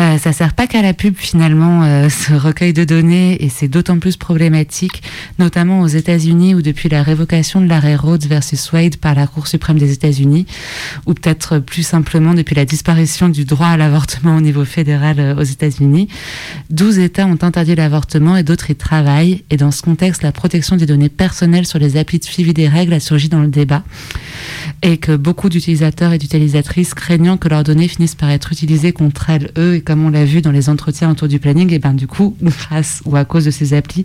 Euh, ça sert pas qu'à la pub finalement euh, ce recueil de données et c'est d'autant plus problématique, notamment aux États-Unis où depuis la révocation de l'arrêt Rhodes versus Wade par la Cour suprême des États-Unis, ou peut-être plus simplement depuis la disparition du droit à l'avortement au niveau fédéral euh, aux États-Unis, 12 États ont interdit l'avortement et d'autres y travaillent. Et dans ce contexte, la protection des données personnelles sur les applis de suivi des règles a surgi dans le débat et que beaucoup d'utilisateurs et d'utilisatrices craignant que leurs données finissent par être utilisées contre elles, eux et comme on l'a vu dans les entretiens autour du planning, et ben du coup, grâce ou à cause de ces applis,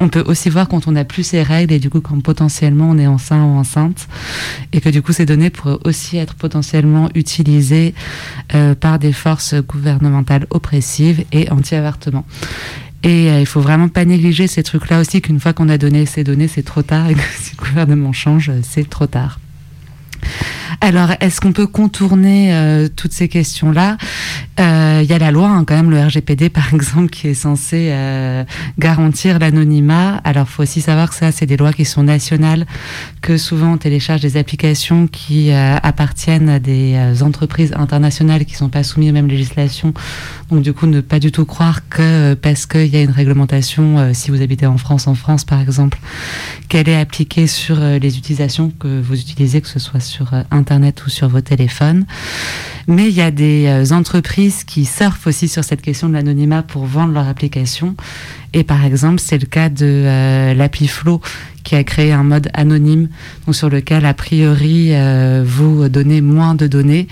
on peut aussi voir quand on n'a plus ces règles et du coup quand potentiellement on est enceint ou enceinte, et que du coup ces données pourraient aussi être potentiellement utilisées euh, par des forces gouvernementales oppressives et anti-avortement. Et euh, il faut vraiment pas négliger ces trucs-là aussi, qu'une fois qu'on a donné ces données, c'est trop tard, et que si le gouvernement change, c'est trop tard. Alors, est-ce qu'on peut contourner euh, toutes ces questions-là? Il euh, y a la loi, hein, quand même, le RGPD, par exemple, qui est censé euh, garantir l'anonymat. Alors, faut aussi savoir que ça, c'est des lois qui sont nationales, que souvent on télécharge des applications qui appartiennent à des entreprises internationales qui sont pas soumises aux mêmes législations. Donc, du coup, ne pas du tout croire que parce qu'il y a une réglementation, si vous habitez en France, en France, par exemple, qu'elle est appliquée sur les utilisations que vous utilisez, que ce soit sur Internet Internet ou sur vos téléphones. Mais il y a des euh, entreprises qui surfent aussi sur cette question de l'anonymat pour vendre leur application. Et par exemple, c'est le cas de euh, l'appli Flow qui a créé un mode anonyme sur lequel, a priori, euh, vous donnez moins de données.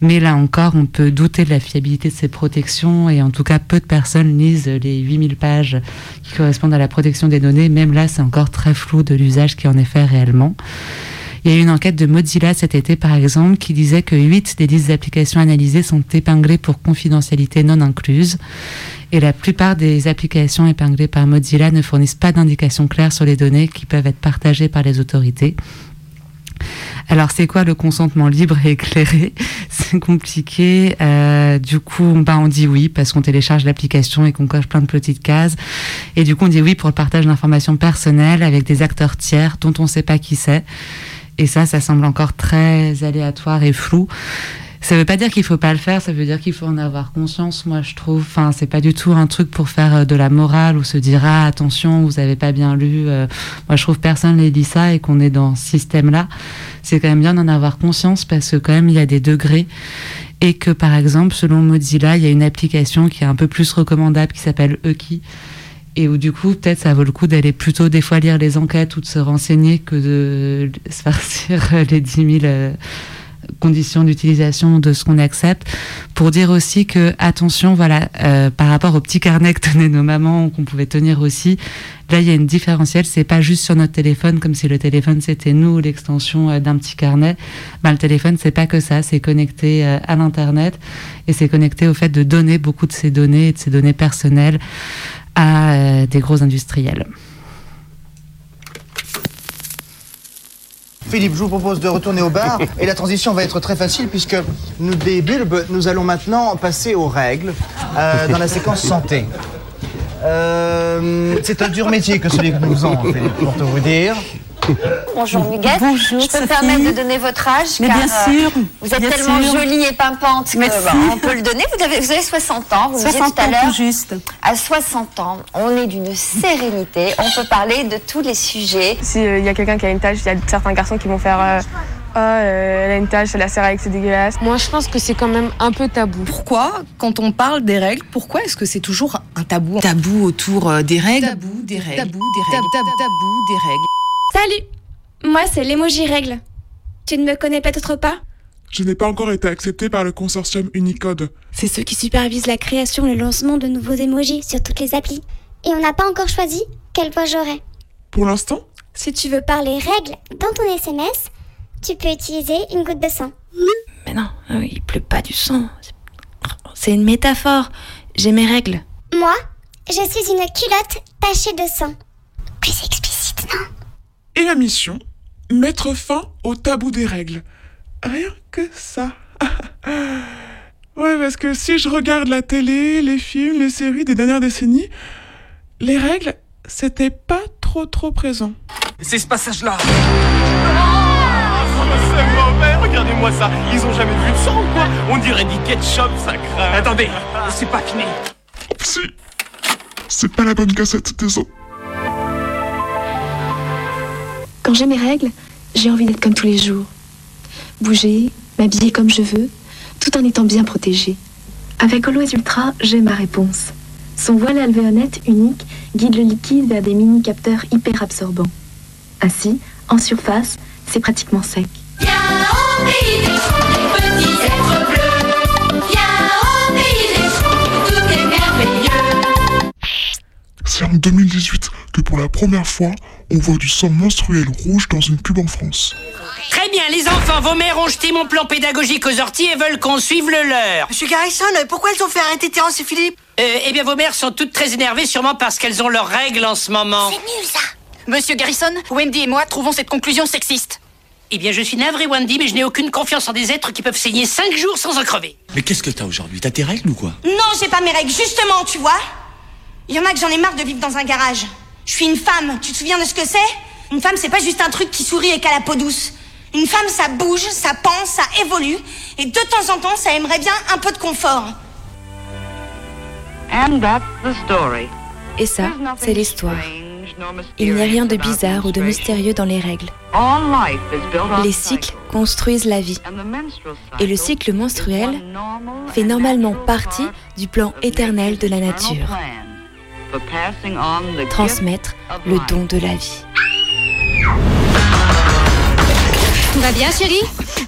Mais là encore, on peut douter de la fiabilité de ces protections et en tout cas, peu de personnes lisent les 8000 pages qui correspondent à la protection des données. Même là, c'est encore très flou de l'usage qui en est fait réellement. Il y a eu une enquête de Mozilla cet été, par exemple, qui disait que 8 des 10 applications analysées sont épinglées pour confidentialité non incluse. Et la plupart des applications épinglées par Mozilla ne fournissent pas d'indications claires sur les données qui peuvent être partagées par les autorités. Alors, c'est quoi le consentement libre et éclairé? C'est compliqué. Euh, du coup, bah, on dit oui parce qu'on télécharge l'application et qu'on coche plein de petites cases. Et du coup, on dit oui pour le partage d'informations personnelles avec des acteurs tiers dont on ne sait pas qui c'est. Et ça, ça semble encore très aléatoire et flou. Ça veut pas dire qu'il faut pas le faire, ça veut dire qu'il faut en avoir conscience, moi je trouve. Enfin, c'est pas du tout un truc pour faire euh, de la morale ou se dire ah attention, vous avez pas bien lu. Euh. moi je trouve personne ne dit ça et qu'on est dans ce système-là. C'est quand même bien d'en avoir conscience parce que quand même il y a des degrés et que par exemple selon Mozilla il y a une application qui est un peu plus recommandable qui s'appelle Eki et où du coup peut-être ça vaut le coup d'aller plutôt des fois lire les enquêtes ou de se renseigner que de se farcir les 10 000 conditions d'utilisation de ce qu'on accepte, pour dire aussi que attention, voilà, euh, par rapport au petit carnet que tenaient nos mamans, qu'on pouvait tenir aussi, là il y a une différentielle, c'est pas juste sur notre téléphone comme si le téléphone c'était nous, l'extension euh, d'un petit carnet. Ben, le téléphone c'est pas que ça, c'est connecté euh, à l'internet. Et c'est connecté au fait de donner beaucoup de ces données et de ces données personnelles à des gros industriels. Philippe, je vous propose de retourner au bar et la transition va être très facile puisque nous, des bulbes, nous allons maintenant passer aux règles euh, dans la séquence santé. Euh, c'est un dur métier que celui que nous faisons, Philippe, pour te vous dire. Bonjour Huguette. Bonjour Je peux Sophie. me permettre de donner votre âge Mais car, bien euh, sûr, vous êtes bien tellement sûr. jolie et pimpante que Merci. bah, on peut le donner. Vous avez, vous avez 60 ans, vous me disiez 60 tout à ans, l'heure. tout juste. À 60 ans, on est d'une sérénité. On peut parler de tous les sujets. S'il y a quelqu'un qui a une tâche, il y a certains garçons qui vont faire euh, Ah, euh, elle a une tâche, elle a ses règles, c'est dégueulasse. Moi, je pense que c'est quand même un peu tabou. Pourquoi, quand on parle des règles, pourquoi est-ce que c'est toujours un tabou? Tabou autour euh, des règles Tabou des règles. Tabou des règles. Tabou des règles. Salut Moi, c'est l'emoji règle. Tu ne me connais peut-être pas? Je n'ai pas encore été accepté par le consortium Unicode. C'est ceux qui supervisent la création et le lancement de nouveaux emojis sur toutes les applis. Et on n'a pas encore choisi quelle voix j'aurai. Pour l'instant? Si tu veux parler règles dans ton SMS, tu peux utiliser une goutte de sang. Mais non, euh, il pleut pas du sang. C'est une métaphore. J'ai mes règles. Moi, je suis une culotte tachée de sang. Plus explicite, non? Et la mission Mettre fin au tabou des règles. Rien que ça. ouais, parce que si je regarde la télé, les films, les séries des dernières décennies, les règles, c'était pas trop trop présent. C'est ce passage-là. C'est mauvais, regardez-moi ça. Ils ont jamais vu de sang ou quoi? On dirait du ketchup, ça craint. Attendez, c'est pas fini. Si. C'est pas la bonne cassette, désolé. Quand j'ai mes règles, j'ai envie d'être comme tous les jours. Bouger, m'habiller comme je veux, tout en étant bien protégée. Avec Always Ultra, j'ai ma réponse. Son voile alvéolette unique guide le liquide vers des mini-capteurs hyper absorbants. Ainsi, en surface, c'est pratiquement sec. C'est en 2018 que pour la première fois, on voit du sang menstruel rouge dans une pub en France. Très bien, les enfants, vos mères ont jeté mon plan pédagogique aux orties et veulent qu'on suive le leur. Monsieur Garrison, pourquoi elles ont fait arrêter Terence et Philippe? Euh, eh bien, vos mères sont toutes très énervées, sûrement parce qu'elles ont leurs règles en ce moment. C'est nul ça Monsieur Garrison, Wendy et moi trouvons cette conclusion sexiste. Eh bien, je suis navré, Wendy, mais je n'ai aucune confiance en des êtres qui peuvent saigner cinq jours sans en crever. Mais qu'est-ce que t'as aujourd'hui? T'as tes règles ou quoi? Non, j'ai pas mes règles, justement, tu vois. Il y en a que j'en ai marre de vivre dans un garage. Je suis une femme, tu te souviens de ce que c'est? Une femme, c'est pas juste un truc qui sourit et qui a la peau douce. Une femme, ça bouge, ça pense, ça évolue. Et de temps en temps, ça aimerait bien un peu de confort. Et ça, c'est l'histoire. Il n'y a rien de bizarre ou de mystérieux dans les règles. Les cycles construisent la vie. Et le cycle menstruel fait normalement partie du plan éternel de la nature. Transmettre le don de la vie. Tout va bien, chérie?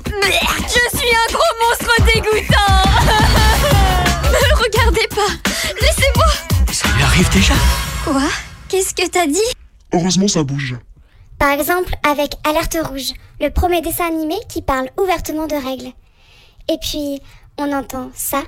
Je suis un gros monstre dégoûtant. Ne le regardez pas. Laissez-moi. Ça lui arrive déjà? Quoi? Qu'est-ce que t'as dit? Heureusement, ça bouge. Par exemple, avec Alerte Rouge, le premier dessin animé qui parle ouvertement de règles. Et puis, on entend ça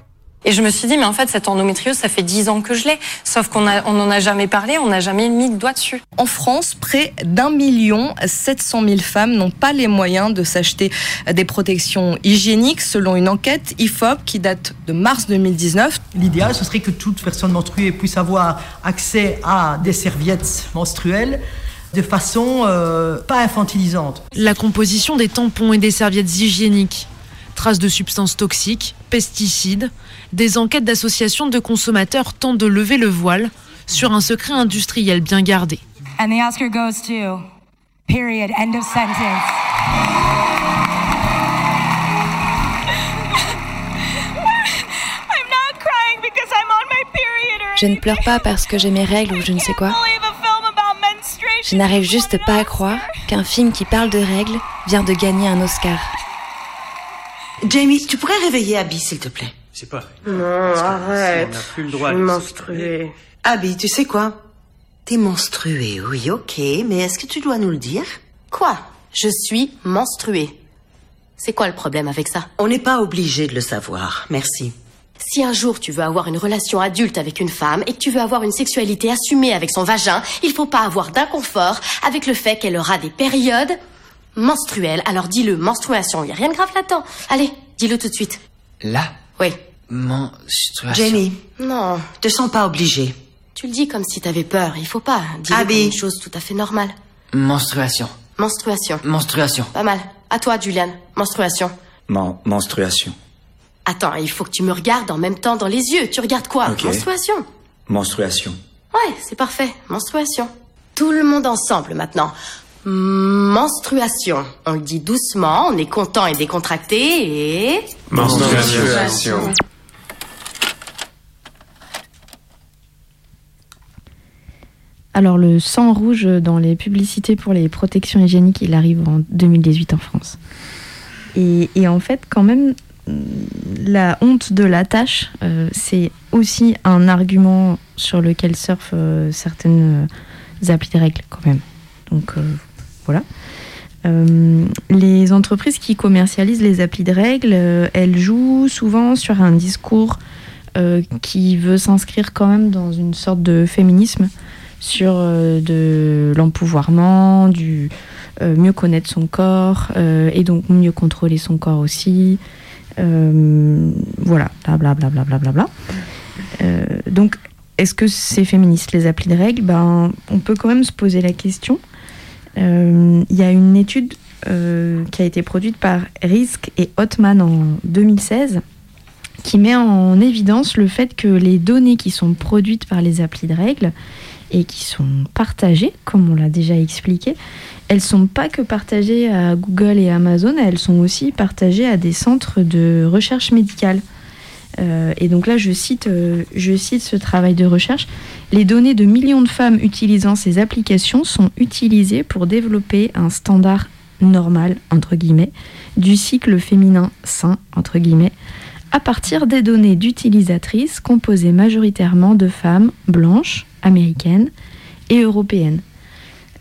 Et je me suis dit, mais en fait, cette endométriose, ça fait 10 ans que je l'ai. Sauf qu'on n'en on a jamais parlé, on n'a jamais mis le doigt dessus. En France, près d'un million 700 000 femmes n'ont pas les moyens de s'acheter des protections hygiéniques, selon une enquête IFOP qui date de mars 2019. L'idéal, ce serait que toute personne menstruée puisse avoir accès à des serviettes menstruelles de façon euh, pas infantilisante. La composition des tampons et des serviettes hygiéniques, traces de substances toxiques, pesticides, des enquêtes d'associations de consommateurs tentent de lever le voile sur un secret industriel bien gardé. And the Oscar goes to period end of sentence. Je ne pleure pas parce que j'ai mes règles ou je ne sais quoi. Je n'arrive juste pas à croire qu'un film qui parle de règles vient de gagner un Oscar. Jamie, tu pourrais réveiller Abby, s'il te plaît C'est pas. Non, arrête. On n'a plus le droit Je de suis menstruée. Abby, tu sais quoi? T'es menstruée, oui, ok, mais est-ce que tu dois nous le dire? Quoi? Je suis menstruée. C'est quoi le problème avec ça? On n'est pas obligé de le savoir, merci. Si un jour tu veux avoir une relation adulte avec une femme et que tu veux avoir une sexualité assumée avec son vagin, il faut pas avoir d'inconfort avec le fait qu'elle aura des périodes menstruelles. Alors dis-le, menstruation, il y a rien de grave là-dedans. Allez, dis-le tout de suite. Là Oui. Menstruation. Jamie, Non, te sens pas obligée. tu le dis comme si t'avais peur. Il faut pas. Dis-le Abby. une chose tout à fait normale. Menstruation. Menstruation. Menstruation. Pas mal. À toi, Juliane. Menstruation. Men- menstruation. Attends, il faut que tu me regardes en même temps dans les yeux. Tu regardes quoi? Ok. Menstruation. Menstruation. Ouais, c'est parfait. Menstruation. Tout le monde ensemble maintenant. Menstruation. On le dit doucement, on est content et décontracté et... Menstruation. Alors le sang rouge dans les publicités pour les protections hygiéniques, il arrive en 2018 en France. Et, et en fait, quand même, la honte de la tâche, euh, c'est aussi un argument sur lequel surfent euh, certaines euh, applis de règles quand même. Donc euh, voilà. Euh, les entreprises qui commercialisent les applis de règles, euh, elles jouent souvent sur un discours euh, qui veut s'inscrire quand même dans une sorte de féminisme sur de l'empouvoirment, du mieux connaître son corps et donc mieux contrôler son corps aussi. Voilà, blablabla. Bla, bla, bla, bla, donc, est-ce que c'est féministe les applis de règles? Ben, On peut quand même se poser la question. Euh, Il y a une étude euh, qui a été produite par Risk et Hotman en 2016 qui met en évidence le fait que les données qui sont produites par les applis de règles et qui sont partagées, comme on l'a déjà expliqué, elles sont pas que partagées à Google et Amazon, elles sont aussi partagées à des centres de recherche médicale. Euh, et donc là, je cite, euh, je cite ce travail de recherche. Les données de millions de femmes utilisant ces applications sont utilisées pour développer un standard normal, entre guillemets, du cycle féminin sain, entre guillemets, à partir des données d'utilisatrices composées majoritairement de femmes blanches, américaines et européennes.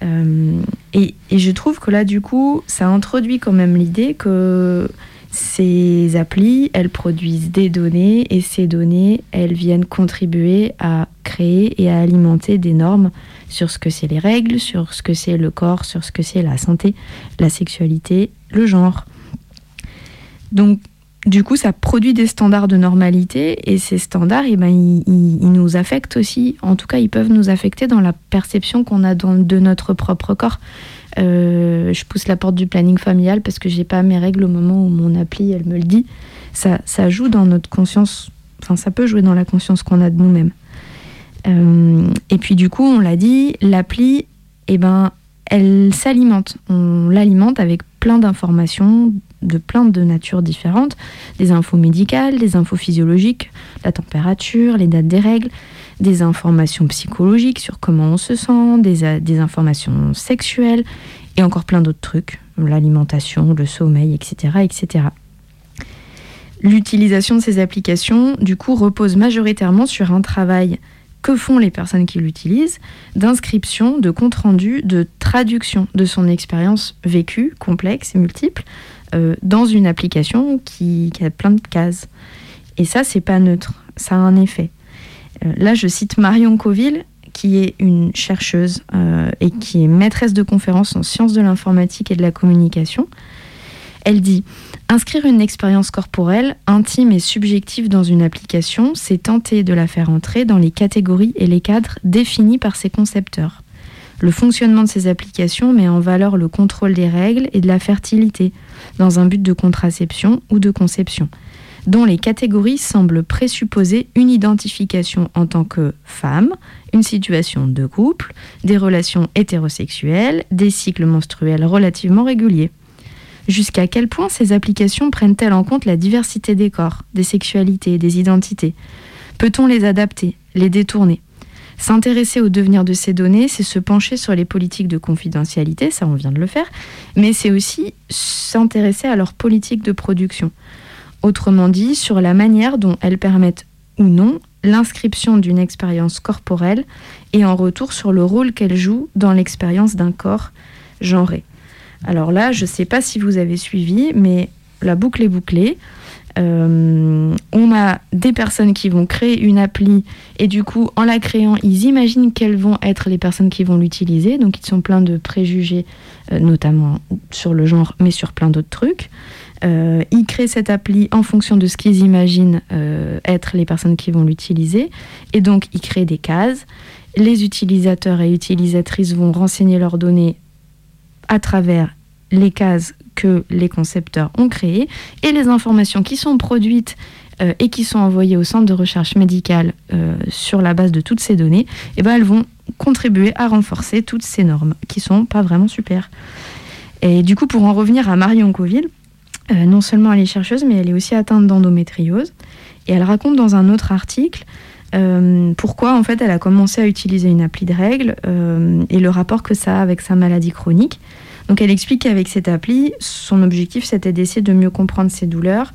Euh, et, et je trouve que là, du coup, ça introduit quand même l'idée que ces applis, elles produisent des données et ces données, elles viennent contribuer à créer et à alimenter des normes sur ce que c'est les règles, sur ce que c'est le corps, sur ce que c'est la santé, la sexualité, le genre. Donc, du coup, ça produit des standards de normalité et ces standards, eh ben, ils, nous affectent aussi. En tout cas, ils peuvent nous affecter dans la perception qu'on a de notre propre corps. Euh, je pousse la porte du planning familial parce que j'ai pas mes règles au moment où mon appli elle me le dit. Ça, ça joue dans notre conscience. Enfin, ça peut jouer dans la conscience qu'on a de nous-mêmes. Euh, et puis du coup, on l'a dit, l'appli, eh ben, elle s'alimente. On l'alimente avec plein d'informations de plein de natures différentes, des infos médicales, des infos physiologiques, la température, les dates des règles, des informations psychologiques sur comment on se sent, des, a- des informations sexuelles et encore plein d'autres trucs, l'alimentation, le sommeil, etc., etc. L'utilisation de ces applications, du coup, repose majoritairement sur un travail que font les personnes qui l'utilisent, d'inscription, de compte-rendu, de traduction de son expérience vécue, complexe et multiple, euh, dans une application qui, qui a plein de cases. Et ça, c'est pas neutre, ça a un effet. Euh, là, je cite Marion Coville, qui est une chercheuse euh, et qui est maîtresse de conférences en sciences de l'informatique et de la communication. Elle dit Inscrire une expérience corporelle, intime et subjective dans une application, c'est tenter de la faire entrer dans les catégories et les cadres définis par ses concepteurs. Le fonctionnement de ces applications met en valeur le contrôle des règles et de la fertilité, dans un but de contraception ou de conception dont les catégories semblent présupposer une identification en tant que femme, une situation de couple, des relations hétérosexuelles, des cycles menstruels relativement réguliers. Jusqu'à quel point ces applications prennent-elles en compte la diversité des corps, des sexualités, des identités? Peut-on les adapter, les détourner? S'intéresser au devenir de ces données, c'est se pencher sur les politiques de confidentialité, ça on vient de le faire, mais c'est aussi s'intéresser à leur politique de production. Autrement dit, sur la manière dont elles permettent ou non l'inscription d'une expérience corporelle et en retour sur le rôle qu'elles jouent dans l'expérience d'un corps genré. Alors là, je ne sais pas si vous avez suivi, mais la boucle est bouclée. Euh, on a des personnes qui vont créer une appli et du coup, en la créant, ils imaginent quelles vont être les personnes qui vont l'utiliser. Donc, ils sont pleins de préjugés, euh, notamment sur le genre, mais sur plein d'autres trucs. Euh, ils créent cette appli en fonction de ce qu'ils imaginent euh, être les personnes qui vont l'utiliser. Et donc, ils créent des cases. Les utilisateurs et utilisatrices vont renseigner leurs données à travers les cases que les concepteurs ont créées et les informations qui sont produites euh, et qui sont envoyées au centre de recherche médicale sur la base de toutes ces données, eh ben, elles vont contribuer à renforcer toutes ces normes qui sont pas vraiment super. Et du coup, pour en revenir à Marion Coville, euh, non seulement elle est chercheuse, mais elle est aussi atteinte d'endométriose. Et elle raconte dans un autre article euh, pourquoi en fait elle a commencé à utiliser une appli de règles euh, et le rapport que ça a avec sa maladie chronique. Donc elle explique qu'avec cette appli, son objectif c'était d'essayer de mieux comprendre ses douleurs,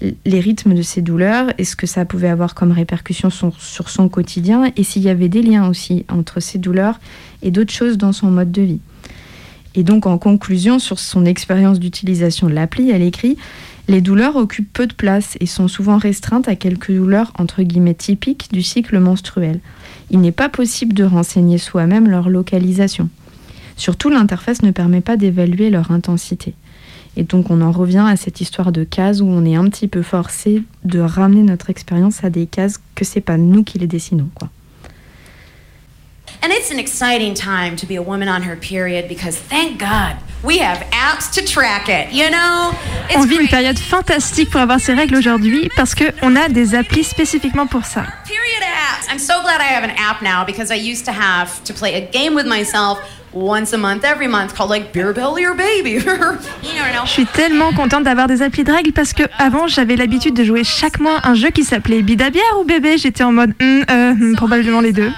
les rythmes de ses douleurs et ce que ça pouvait avoir comme répercussion sur son quotidien et s'il y avait des liens aussi entre ses douleurs et d'autres choses dans son mode de vie. Et donc, en conclusion, sur son expérience d'utilisation de l'appli, elle écrit Les douleurs occupent peu de place et sont souvent restreintes à quelques douleurs entre guillemets typiques du cycle menstruel. Il n'est pas possible de renseigner soi-même leur localisation. Surtout, l'interface ne permet pas d'évaluer leur intensité. Et donc, on en revient à cette histoire de cases où on est un petit peu forcé de ramener notre expérience à des cases que c'est pas nous qui les dessinons, quoi. It's an exciting time to be a woman on her period because thank God we have apps to track it, you know? On vit une période fantastique pour avoir ses règles aujourd'hui parce que on a des applis spécifiquement pour ça. Period apps. I'm so glad I have an app now because I used to have to play a game with myself once a month, every month, called like Beer Belly or Baby. Je suis tellement contente d'avoir des applis de règles parce que avant j'avais l'habitude de jouer chaque mois un jeu qui s'appelait Bida Bière ou Bébé. J'étais en mode euh, probablement les deux.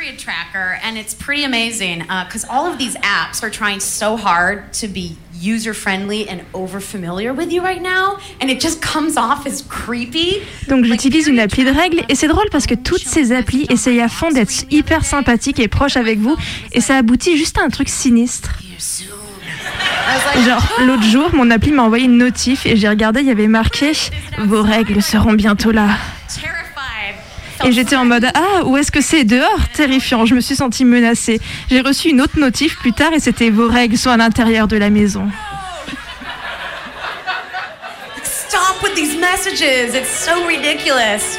Period tracker, and it's pretty amazing because uh, all of these apps are trying so hard to be user friendly and over familiar with you right now, and it just comes off as creepy. Donc j'utilise une appli de règles et c'est drôle parce que toutes ces applis essayent à fond d'être hyper sympathiques et proches avec vous et ça aboutit juste à un truc sinistre. Genre, l'autre jour, mon appli m'a envoyé une notif et j'ai regardé, il y avait marqué Vos règles seront bientôt là. Et j'étais en mode Ah, où est-ce que c'est? Dehors? Terrifiant, je me suis sentie menacée. J'ai reçu une autre notif plus tard et c'était Vos règles sont à l'intérieur de la maison. Stop with these messages, it's so ridiculous.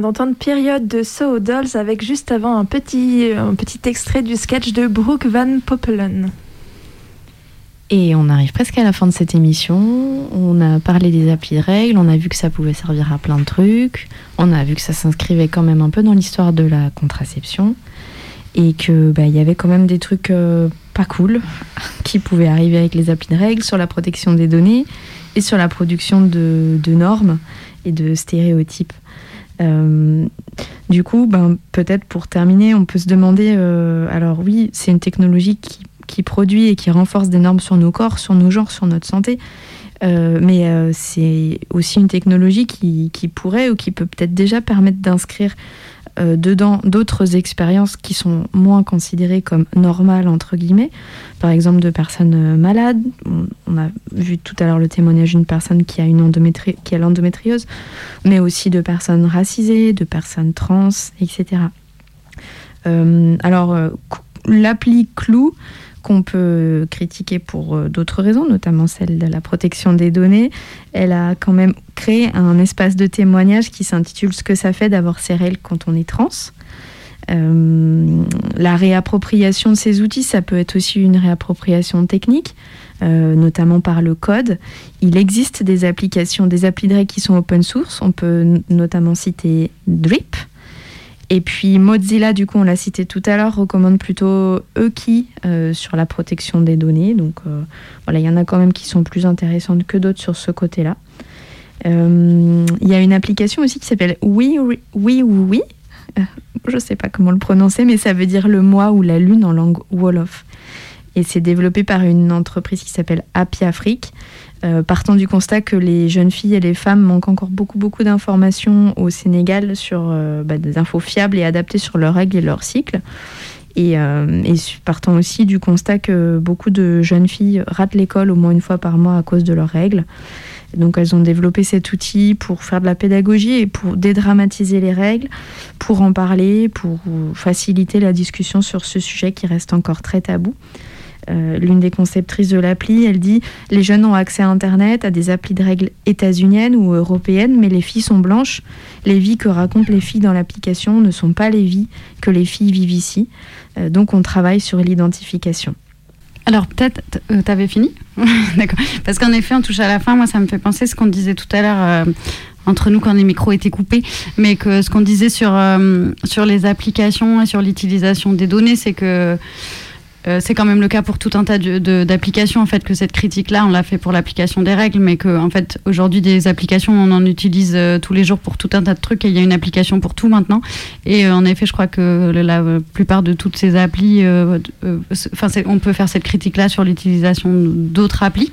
D'entendre Période de So Dolls avec juste avant un petit, un petit extrait du sketch de Brooke Van Poppelen. Et on arrive presque à la fin de cette émission. On a parlé des applis de règles, on a vu que ça pouvait servir à plein de trucs, on a vu que ça s'inscrivait quand même un peu dans l'histoire de la contraception et que bah, il y avait quand même des trucs euh, pas cool qui pouvaient arriver avec les applis de règles sur la protection des données et sur la production de normes et de stéréotypes. Euh, du coup, ben, peut-être pour terminer, on peut se demander, euh, alors oui, c'est une technologie qui, produit et qui renforce des normes sur nos corps, sur nos genres, sur notre santé, euh, mais c'est aussi une technologie qui, pourrait ou qui peut peut-être déjà permettre d'inscrire euh, dedans d'autres expériences qui sont moins considérées comme normales, entre guillemets, par exemple de personnes euh, malades. On, a vu tout à l'heure le témoignage d'une personne qui a, une qui a l'endométriose, mais aussi de personnes racisées, de personnes trans, etc. Euh, alors, l'appli Clou, qu'on peut critiquer pour euh, d'autres raisons, notamment celle de la protection des données. Elle a quand même créé un espace de témoignage qui s'intitule Ce que ça fait d'avoir ces règles quand on est trans. Euh, la réappropriation de ces outils, ça peut être aussi une réappropriation technique, euh, notamment par le code. Il existe des applications, des applis de règles qui sont open source. On peut notamment citer Drip, et puis Mozilla, du coup, on l'a cité tout à l'heure, recommande plutôt Euki euh, sur la protection des données. Donc euh, voilà, il y en a quand même qui sont plus intéressantes que d'autres sur ce côté-là. Euh, il y a une application aussi qui s'appelle Oui Oui Oui je ne sais pas comment le prononcer, mais ça veut dire le mois ou la lune en langue Wolof. Et c'est développé par une entreprise qui s'appelle Happy Afrique. Euh, partant du constat que les jeunes filles et les femmes manquent encore beaucoup, beaucoup d'informations au Sénégal sur euh, bah, des infos fiables et adaptées sur leurs règles et leur cycle. Et, euh, et, partant aussi du constat que beaucoup de jeunes filles ratent l'école au moins une fois par mois à cause de leurs règles. Donc elles ont développé cet outil pour faire de la pédagogie et pour dédramatiser les règles, pour en parler, pour faciliter la discussion sur ce sujet qui reste encore très tabou. Euh, l'une des conceptrices de l'appli, elle dit Les jeunes ont accès à Internet, à des applis de règles états-uniennes ou européennes, mais les filles sont blanches. Les vies que racontent les filles dans l'application ne sont pas les vies que les filles vivent ici. Euh, donc on travaille sur l'identification. Alors peut-être, euh, t'avais fini? D'accord. Parce qu'en effet, on touche à la fin. Moi, ça me fait penser ce qu'on disait tout à l'heure. Entre nous quand les micros étaient coupés, mais que ce qu'on disait sur, sur les applications et sur l'utilisation des données, c'est que euh, c'est quand même le cas pour tout un tas d'applications en fait que cette critique là on l'a fait pour l'application des règles mais que en fait aujourd'hui des applications on en utilise euh, tous les jours pour tout un tas de trucs et il y a une application pour tout maintenant et euh, en effet je crois que la plupart de toutes ces applis enfin on peut faire cette critique là sur l'utilisation d'autres applis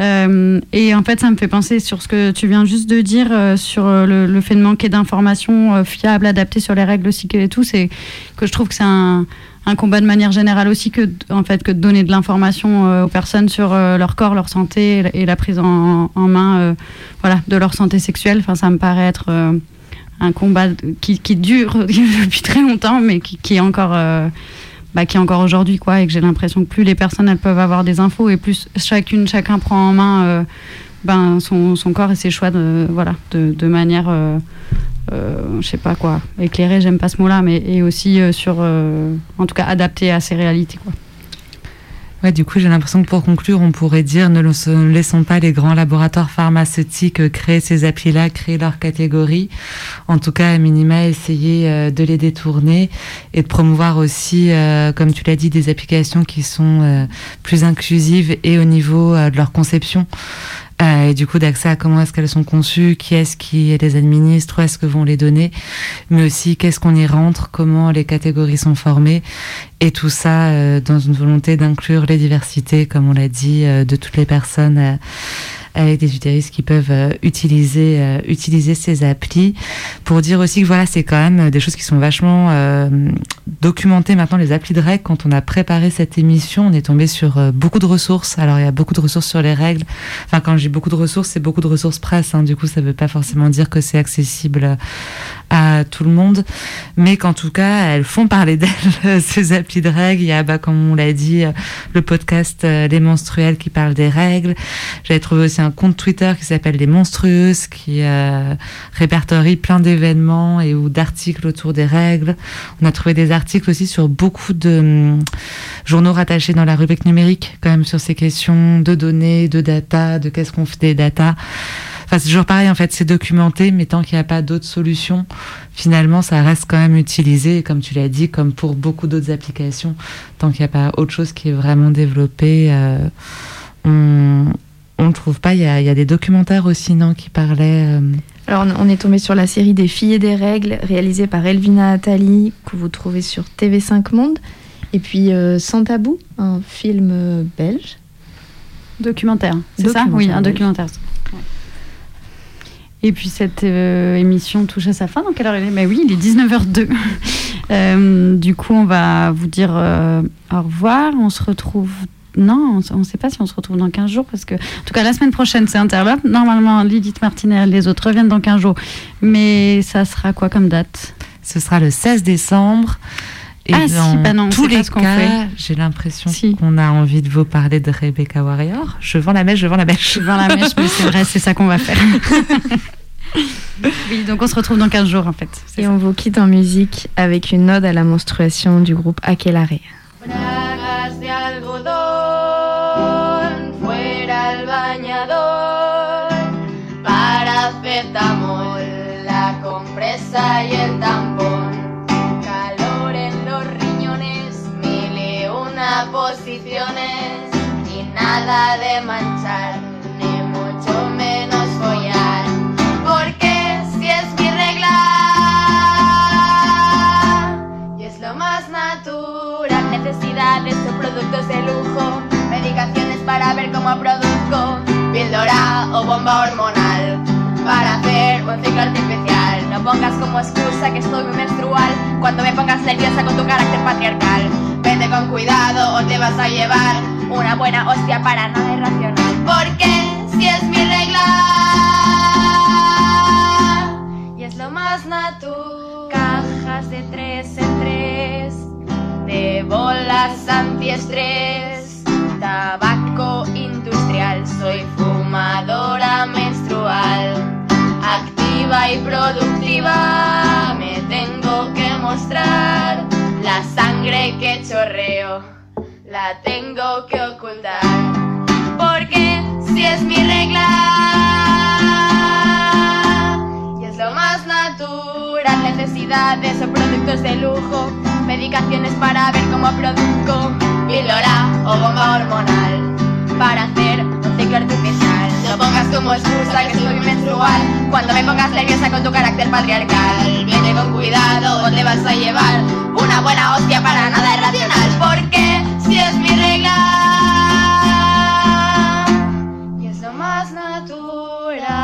et en fait, ça me fait penser sur ce que tu viens juste de dire sur le, fait de manquer d'informations fiables, adaptées sur les règles cycle et tout. C'est que je trouve que c'est un, un, combat de manière générale aussi que, en fait, que de donner de l'information aux personnes sur leur corps, leur santé et la prise en, main voilà, de leur santé sexuelle. Enfin, ça me paraît être un combat qui, dure depuis très longtemps, mais qui, est encore bah, qui est encore aujourd'hui, quoi, et que j'ai l'impression que plus les personnes elles peuvent avoir des infos et plus chacune, chacun prend en main euh, ben, son, son, corps et ses choix de, voilà, de, manière, euh, euh, je sais pas quoi, éclairée, j'aime pas ce mot-là, mais et aussi euh, sur, euh, en tout cas, adapté à ces réalités, quoi. Ouais, du coup, j'ai l'impression que pour conclure, on pourrait dire ne laissons pas les grands laboratoires pharmaceutiques créer ces applis-là, créer leur catégorie. En tout cas, à minima, essayer euh, de les détourner et de promouvoir aussi, euh, comme tu l'as dit, des applications qui sont euh, plus inclusives et au niveau de leur conception. Euh, et du coup d'accès à comment est-ce qu'elles sont conçues, qui est-ce qui les administre, où est-ce que vont les donner, mais aussi qu'est-ce qu'on y rentre, comment les catégories sont formées, et tout ça euh, dans une volonté d'inclure les diversités, comme on l'a dit, euh, de toutes les personnes avec des utérus qui peuvent euh, utiliser euh, utiliser ces applis pour dire aussi que voilà c'est quand même des choses qui sont vachement euh, documentées maintenant les applis de règles. Quand on a préparé cette émission on est tombé sur euh, beaucoup de ressources. Alors il y a beaucoup de ressources sur les règles. Enfin quand j'ai beaucoup de ressources c'est beaucoup de ressources presse hein, du coup ça veut pas forcément dire que c'est accessible à tout le monde, mais qu'en tout cas, elles font parler d'elles, ces applis de règles. Il y a, bah, comme on l'a dit, le podcast Les Menstruels qui parle des règles. J'avais trouvé aussi un compte Twitter qui s'appelle Les Monstrueuses, qui répertorie plein d'événements et ou d'articles autour des règles. On a trouvé des articles aussi sur beaucoup de hum, journaux rattachés dans la rubrique numérique, quand même, sur ces questions de données, de data, de qu'est-ce qu'on fait des data. Enfin, c'est toujours pareil, en fait, c'est documenté, mais tant qu'il n'y a pas d'autres solutions, finalement, ça reste quand même utilisé, comme tu l'as dit, comme pour beaucoup d'autres applications, tant qu'il n'y a pas autre chose qui est vraiment développée, euh, on ne trouve pas. Il y, a, des documentaires aussi, non, qui parlaient. Euh, Alors, on est tombé sur la série des filles et des règles, réalisée par Elvina Attali, que vous trouvez sur TV5 Monde. Et puis euh, Sans Tabou, un film belge. Documentaire, c'est ça? Oui, un documentaire. Et puis cette euh, émission touche à sa fin. Donc quelle heure il est? Mais oui, il est 19h02. Euh, du coup, on va vous dire euh, au revoir. On se retrouve. Non, on ne sait pas si on se retrouve dans 15 jours parce que, en tout cas, la semaine prochaine, c'est Interlope. Normalement, Lydith Martinet et les autres reviennent dans 15 jours. Mais ça sera quoi comme date? Ce sera le 16 décembre. Et ah, dans si, bah non, tous les cas, j'ai l'impression qu'on a envie de vous parler de Rebecca Warrior. Je vends la mèche, je vends la mèche. Je vends la mèche, mais c'est vrai, c'est ça qu'on va faire. oui, donc on se retrouve dans 15 jours en fait. Et on vous quitte en musique avec une ode à la menstruation du groupe Aquelarre. la de manchar, ni mucho menos follar. Porque si es mi regla y es lo más natural, necesidades o productos de lujo, medicaciones para ver cómo produzco, píldora o bomba hormonal para hacer un ciclo artificial. No pongas como excusa que estoy muy menstrual cuando me pongas nerviosa con tu carácter patriarcal. Vete con cuidado o te vas a llevar una buena hostia para nada irracional. Porque si es mi regla y es lo más natural. Cajas de tres en tres de bolas antiestrés, tabaco industrial. Soy fumadora menstrual, activa y productiva. Me tengo que mostrar la sangre que chorreo la tengo que ocultar. Porque si es mi regla y es lo más natural, necesidades o productos de lujo, medicaciones para ver cómo produzco, píldora o bomba hormonal para hacer un ciclo artificial. No pongas como excusa que soy menstrual cuando me pongas nerviosa con tu carácter patriarcal. Viene con cuidado o te vas a llevar una buena hostia para nada irracional. Porque es mi regla y es lo más natural.